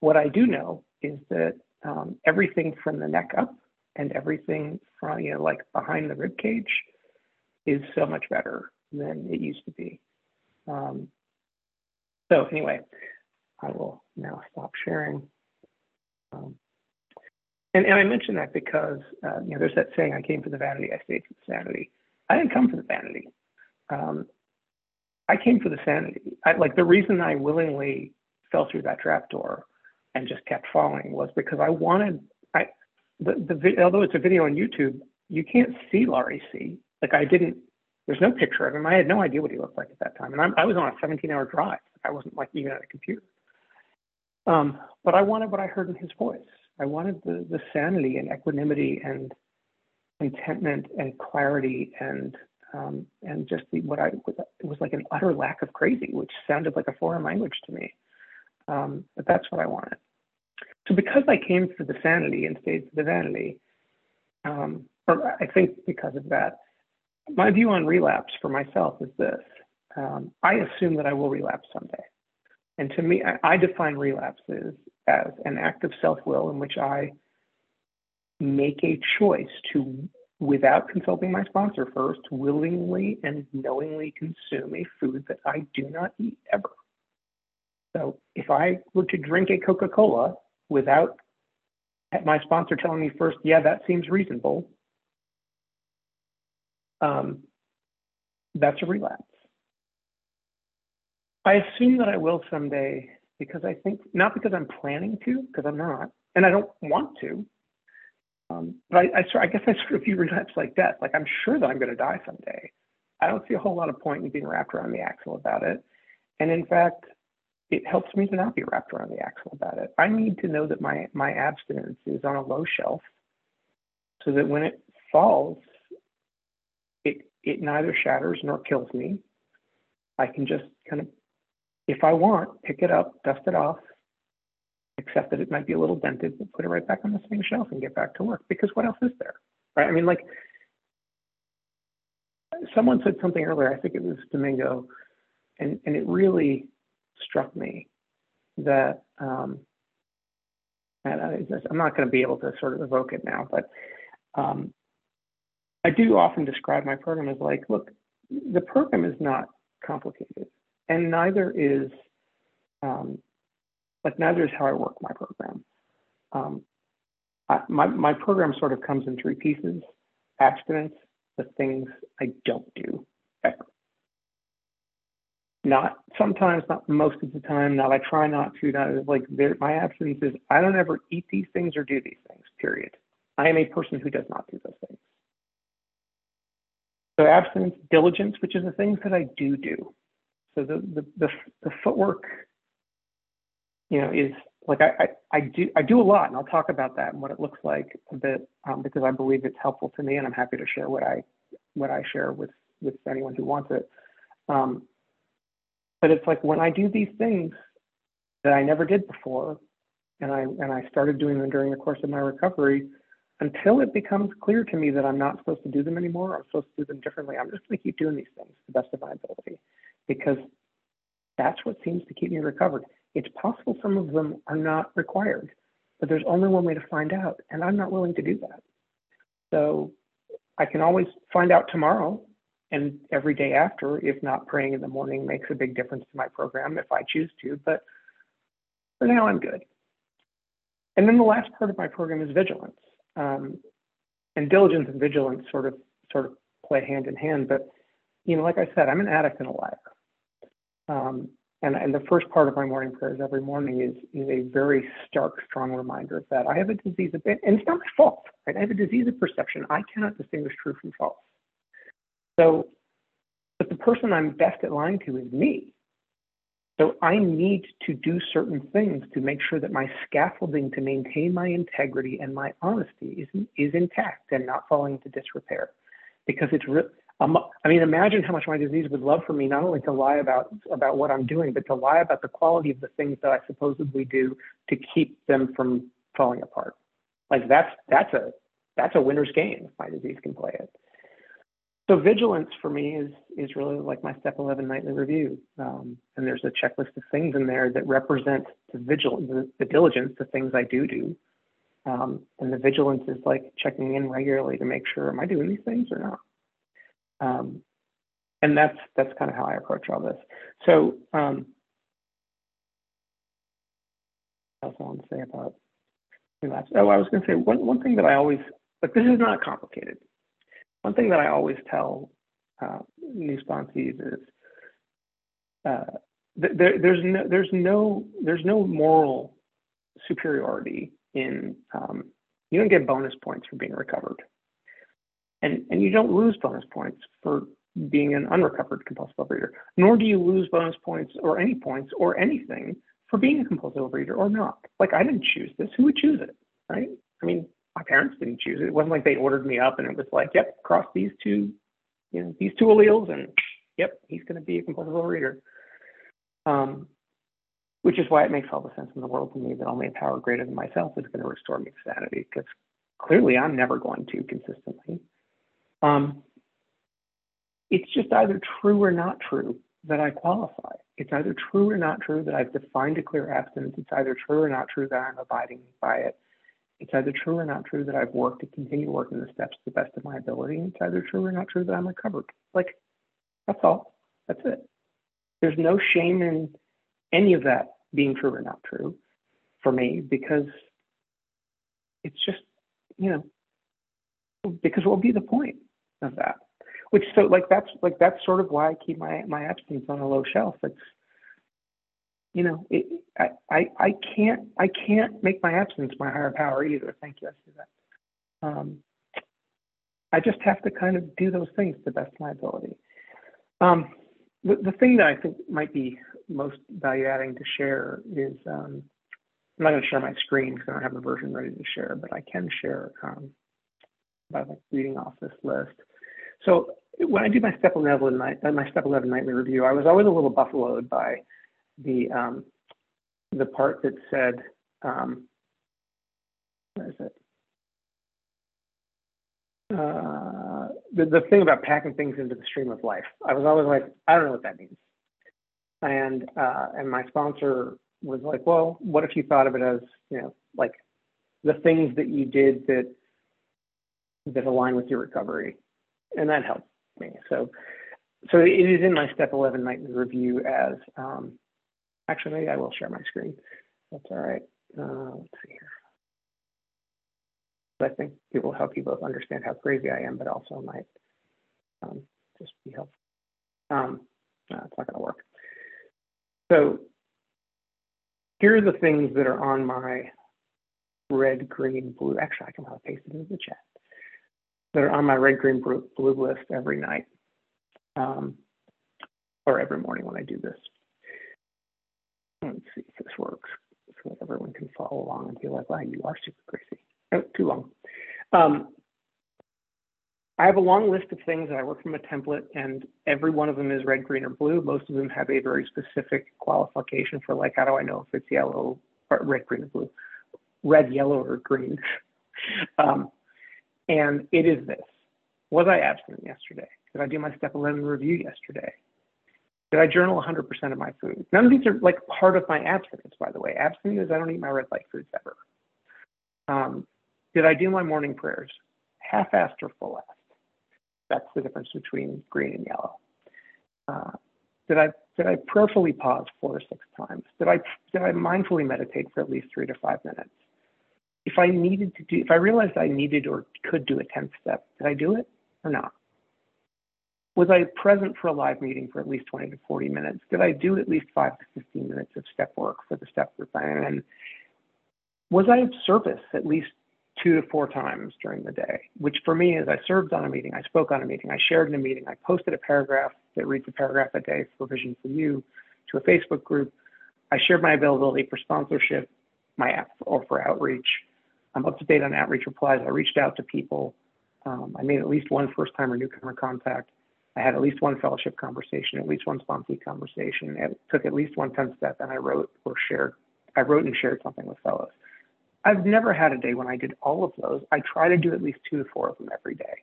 What I do know is that um, everything from the neck up and everything from you know like behind the rib cage is so much better than it used to be. Um, so anyway, I will now stop sharing. Um, and, and I mention that because uh, you know there's that saying, "I came for the vanity, I stayed for the sanity." I didn't come for the vanity um, I came for the sanity. I, like the reason I willingly fell through that trap door and just kept falling was because I wanted. I the the although it's a video on YouTube, you can't see Laurie C. Like I didn't. There's no picture of him. I had no idea what he looked like at that time, and I'm, I was on a 17-hour drive. I wasn't like even at a computer. Um, but I wanted what I heard in his voice. I wanted the the sanity and equanimity and contentment and clarity and um, and just the, what I it was like an utter lack of crazy, which sounded like a foreign language to me. Um, but that's what I wanted. So because I came for the sanity and stayed for the vanity, um, or I think because of that, my view on relapse for myself is this: um, I assume that I will relapse someday, and to me, I, I define relapses as an act of self-will in which I make a choice to without consulting my sponsor first, willingly and knowingly consume a food that I do not eat ever. So if I were to drink a Coca Cola without my sponsor telling me first, yeah, that seems reasonable, um, that's a relapse. I assume that I will someday because I think, not because I'm planning to, because I'm not, and I don't want to, um, but I, I, I, guess I sort of view relapse like death. Like I'm sure that I'm going to die someday. I don't see a whole lot of point in being wrapped around the axle about it. And in fact, it helps me to not be wrapped around the axle about it. I need to know that my my abstinence is on a low shelf, so that when it falls, it it neither shatters nor kills me. I can just kind of, if I want, pick it up, dust it off, accept that it might be a little dented, but put it right back on the same shelf and get back to work. Because what else is there? Right? I mean, like someone said something earlier, I think it was Domingo, and, and it really struck me that um, and I, am not going to be able to sort of evoke it now, but um, I do often describe my program as like, look, the program is not complicated, and neither is um, like neither is how I work my program. Um, I, my my program sort of comes in three pieces: abstinence, the things I don't do ever. Not sometimes, not most of the time. Not I try not to. Not like my abstinence is I don't ever eat these things or do these things. Period. I am a person who does not do those things. So abstinence, diligence, which is the things that I do do. So the the the, the footwork, you know, is like I, I, I do I do a lot, and I'll talk about that and what it looks like a bit um, because I believe it's helpful to me, and I'm happy to share what I what I share with with anyone who wants it. Um, but it's like when I do these things that I never did before, and I and I started doing them during the course of my recovery, until it becomes clear to me that I'm not supposed to do them anymore, I'm supposed to do them differently, I'm just going to keep doing these things to the best of my ability because that's what seems to keep me recovered. It's possible some of them are not required, but there's only one way to find out, and I'm not willing to do that. So I can always find out tomorrow and every day after, if not praying in the morning makes a big difference to my program if I choose to, but for now I'm good. And then the last part of my program is vigilance. Um, and diligence and vigilance sort of sort of play hand in hand. But you know, like I said, I'm an addict and a liar. Um, and, and the first part of my morning prayers every morning is is a very stark, strong reminder of that. I have a disease of, and it's not my fault, right? I have a disease of perception. I cannot distinguish true from false. So, but the person I'm best at lying to is me. So I need to do certain things to make sure that my scaffolding to maintain my integrity and my honesty is, is intact and not falling into disrepair. Because it's, um, I mean, imagine how much my disease would love for me not only to lie about about what I'm doing, but to lie about the quality of the things that I supposedly do to keep them from falling apart. Like that's that's a that's a winner's game if my disease can play it. So vigilance for me is is really like my step 11 nightly review. Um, and there's a checklist of things in there that represent the vigilance, the, the diligence, the things I do do. Um, and the vigilance is like checking in regularly to make sure, am I doing these things or not? Um, and that's that's kind of how I approach all this. So um, else I want to say about relapse? Oh, I was going to say one, one thing that I always, but this is not complicated. One thing that I always tell uh, new sponsees is uh, th- there, there's no there's no there's no moral superiority in um, you don't get bonus points for being recovered, and and you don't lose bonus points for being an unrecovered compulsive overeater, nor do you lose bonus points or any points or anything for being a compulsive overeater or not. Like I didn't choose this. Who would choose it, right? I mean, my parents didn't choose it. It wasn't like they ordered me up and it was like, yep, cross these two, you know, these two alleles and yep, he's going to be a compulsive overeater. Um, which is why it makes all the sense in the world to me that only a power greater than myself is going to restore me to sanity because clearly I'm never going to consistently. Um, it's just either true or not true that I qualify. It's either true or not true that I've defined a clear abstinence. It's either true or not true that I'm abiding by it it's either true or not true that I've worked to continue working the steps to the best of my ability. It's either true or not true that I'm recovered. Like, that's all. That's it. There's no shame in any of that being true or not true for me because it's just, you know, because what would be the point of that? Which so like that's like that's sort of why I keep my my abstinence on a low shelf. It's you know, it, I, I, I can't, I can't make my absence my higher power either. Thank you. I see that. Um, I just have to kind of do those things to the best of my ability. Um, the, the thing that I think might be most value adding to share is um, I'm not going to share my screen because I don't have a version ready to share, but I can share um, by like reading off this list. So when I do my step 11 night, my step 11 nightly review, I was always a little buffaloed by the um, the part that said, um, where is it? Uh, the, the thing about packing things into the stream of life. I was always like, I don't know what that means. And uh, and my sponsor was like, well, what if you thought of it as, you know, like the things that you did that that align with your recovery. And that helped me. So, so it is in my step 11 nightly review as, um, actually, maybe I will share my screen. That's all right. Uh, let's see here. I think it will help you both understand how crazy I am, but also might um, just be helpful. Um, no, it's not going to work. So here are the things that are on my red, green, blue. Actually, I can probably paste it into the chat. That are on my red, green, blue, list every night, um, or every morning when I do this. Let's see if this works, so that everyone can follow along and feel like, wow, you are super crazy. Oh, too long. Um, I have a long list of things that I work from a template, and every one of them is red, green, or blue. Most of them have a very specific qualification for like, how do I know if it's yellow, or red, green, or blue? Red, yellow, or green. um, and it is this. Was I abstinent yesterday? Did I do my step 11 review yesterday? Did I journal 100% of my food? None of these are like part of my abstinence, by the way. Abstinence is I don't eat my red light foods ever. Um, did I do my morning prayers? Half-assed or full-assed? That's the difference between green and yellow. Uh, did I did I prayerfully pause four or six times? Did I did I mindfully meditate for at least three to five minutes? If I needed to do, if I realized I needed or could do a tenth step, did I do it or not? Was I present for a live meeting for at least 20 to 40 minutes? Did I do at least five to 15 minutes of step work for the step group? And was I of service at least two to four times during the day, which for me is I served on a meeting, I spoke on a meeting, I shared in a meeting, I posted a paragraph that reads a paragraph a day for Vision for You to a Facebook group. I shared my availability for sponsorship, my app or for outreach. I'm up to date on outreach replies. I reached out to people. Um, I made at least one first time or newcomer contact. I had at least one fellowship conversation, at least one sponsee conversation. It took at least one 10 step and I wrote or shared, I wrote and shared something with fellows. I've never had a day when I did all of those. I try to do at least two to four of them every day.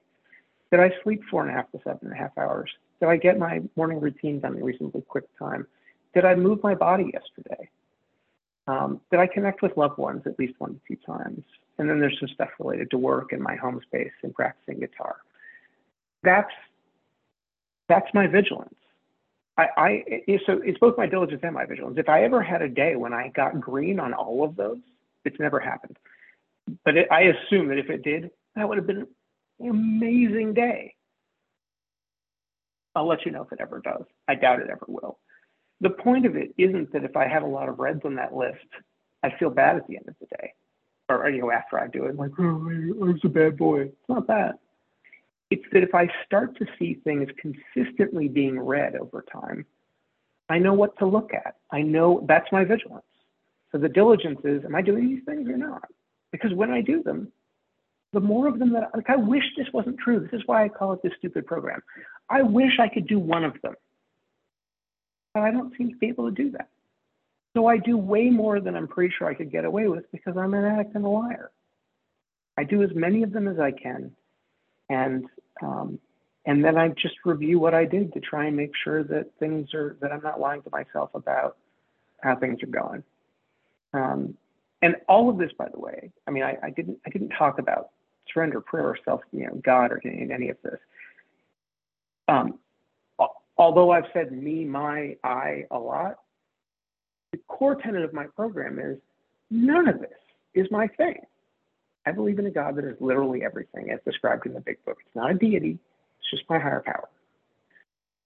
Did I sleep four and a half to seven and a half hours? Did I get my morning routine done in reasonably quick time? Did I move my body yesterday? Um, did I connect with loved ones at least one to two times? And then there's some stuff related to work and my home space and practicing guitar. That's that's my vigilance. I, I so it's both my diligence and my vigilance. If I ever had a day when I got green on all of those, it's never happened. But it, I assume that if it did, that would have been an amazing day. I'll let you know if it ever does. I doubt it ever will. The point of it isn't that if I have a lot of reds on that list, I feel bad at the end of the day. Or, you know, after I do it, I'm like, oh, I was a bad boy. It's not that. It's that if I start to see things consistently being red over time, I know what to look at. I know that's my vigilance. So the diligence is, am I doing these things or not? Because when I do them, the more of them that, like, I wish this wasn't true. This is why I call it this stupid program. I wish I could do one of them. But I don't seem to be able to do that. So I do way more than I'm pretty sure I could get away with because I'm an addict and a liar. I do as many of them as I can. And, um, and then I just review what I did to try and make sure that things are, that I'm not lying to myself about how things are going. Um, and all of this, by the way, I mean, I, I, didn't I didn't talk about surrender, prayer, or self, you know, God, or in any of this. Um, although I've said me, my, I a lot, the core tenet of my program is none of this is my thing. I believe in a God that is literally everything, as described in the Big Book. It's not a deity; it's just my higher power.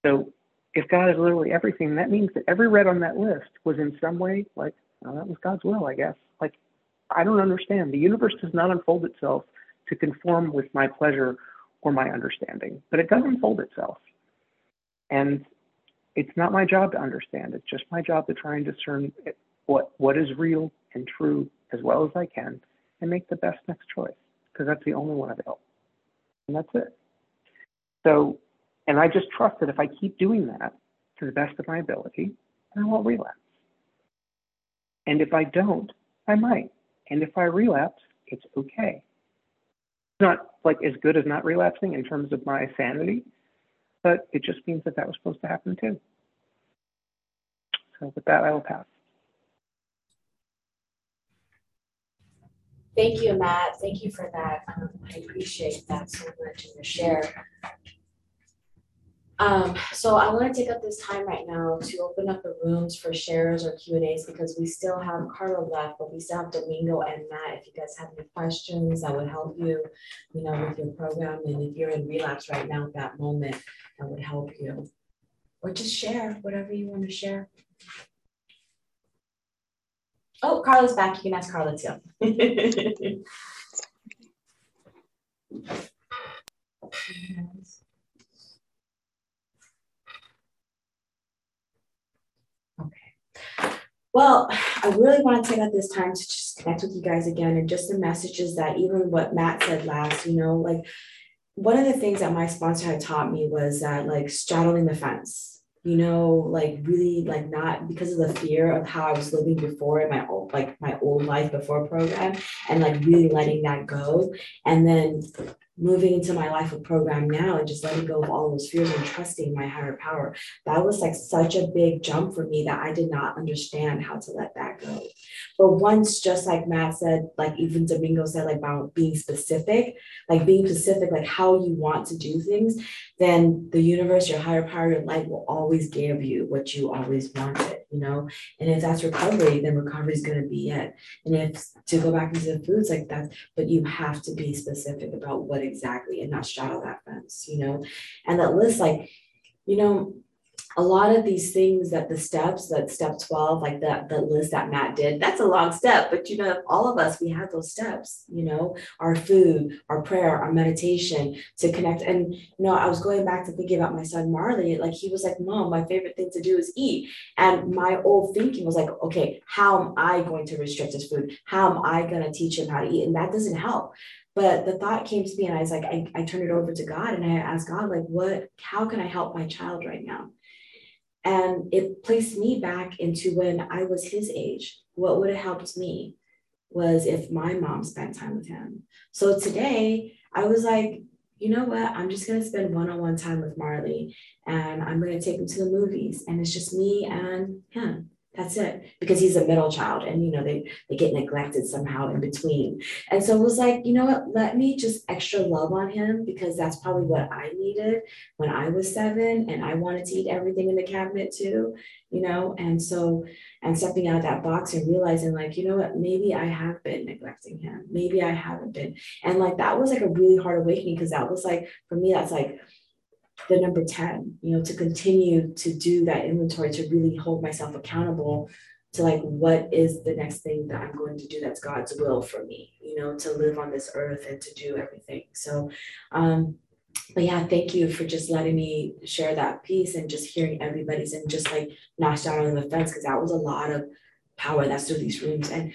So, if God is literally everything, that means that every red on that list was in some way like well, that was God's will, I guess. Like, I don't understand. The universe does not unfold itself to conform with my pleasure or my understanding, but it does unfold itself. And it's not my job to understand. It's just my job to try and discern what what is real and true as well as I can, and make the best next choice because that's the only one available. And that's it. So, and I just trust that if I keep doing that to the best of my ability, I won't relapse. And if I don't, I might. And if I relapse, it's okay. It's not like as good as not relapsing in terms of my sanity, but it just means that that was supposed to happen too. So with that, I will pass. Thank you, Matt. Thank you for that. Um, I appreciate that so much in your share. Um, so I want to take up this time right now to open up the rooms for shares or Q and As because we still have Carla left, but we still have Domingo and Matt. If you guys have any questions that would help you, you know, with your program, and if you're in relapse right now at that moment, that would help you, or just share whatever you want to share. Oh, Carla's back. You can ask Carla too. Well, I really want to take out this time to just connect with you guys again and just the messages that even what Matt said last, you know, like one of the things that my sponsor had taught me was that like straddling the fence, you know, like really like not because of the fear of how I was living before in my old like my old life before program and like really letting that go. And then moving into my life of program now and just letting go of all those fears and trusting my higher power. That was like such a big jump for me that I did not understand how to let that go. But once, just like Matt said, like even Domingo said, like about being specific, like being specific, like how you want to do things, then the universe, your higher power, your light will always give you what you always wanted, you know? And if that's recovery, then recovery is going to be it. And if to go back into the foods like that, but you have to be specific about what exactly and not straddle that fence, you know? And that list, like, you know, a lot of these things that the steps, that step 12, like that the list that Matt did, that's a long step. But you know, all of us, we have those steps, you know, our food, our prayer, our meditation to connect. And you know, I was going back to thinking about my son Marley, like he was like, Mom, my favorite thing to do is eat. And my old thinking was like, okay, how am I going to restrict his food? How am I going to teach him how to eat? And that doesn't help. But the thought came to me, and I was like, I, I turned it over to God and I asked God, like, what, how can I help my child right now? And it placed me back into when I was his age. What would have helped me was if my mom spent time with him. So today I was like, you know what? I'm just going to spend one on one time with Marley and I'm going to take him to the movies. And it's just me and him. That's it. Because he's a middle child and you know they they get neglected somehow in between. And so it was like, you know what, let me just extra love on him because that's probably what I needed when I was seven and I wanted to eat everything in the cabinet too, you know. And so and stepping out of that box and realizing like, you know what, maybe I have been neglecting him. Maybe I haven't been. And like that was like a really hard awakening because that was like for me, that's like the number 10 you know to continue to do that inventory to really hold myself accountable to like what is the next thing that i'm going to do that's god's will for me you know to live on this earth and to do everything. So um but yeah thank you for just letting me share that piece and just hearing everybody's and just like knocked down on the fence because that was a lot of power that's through these rooms. And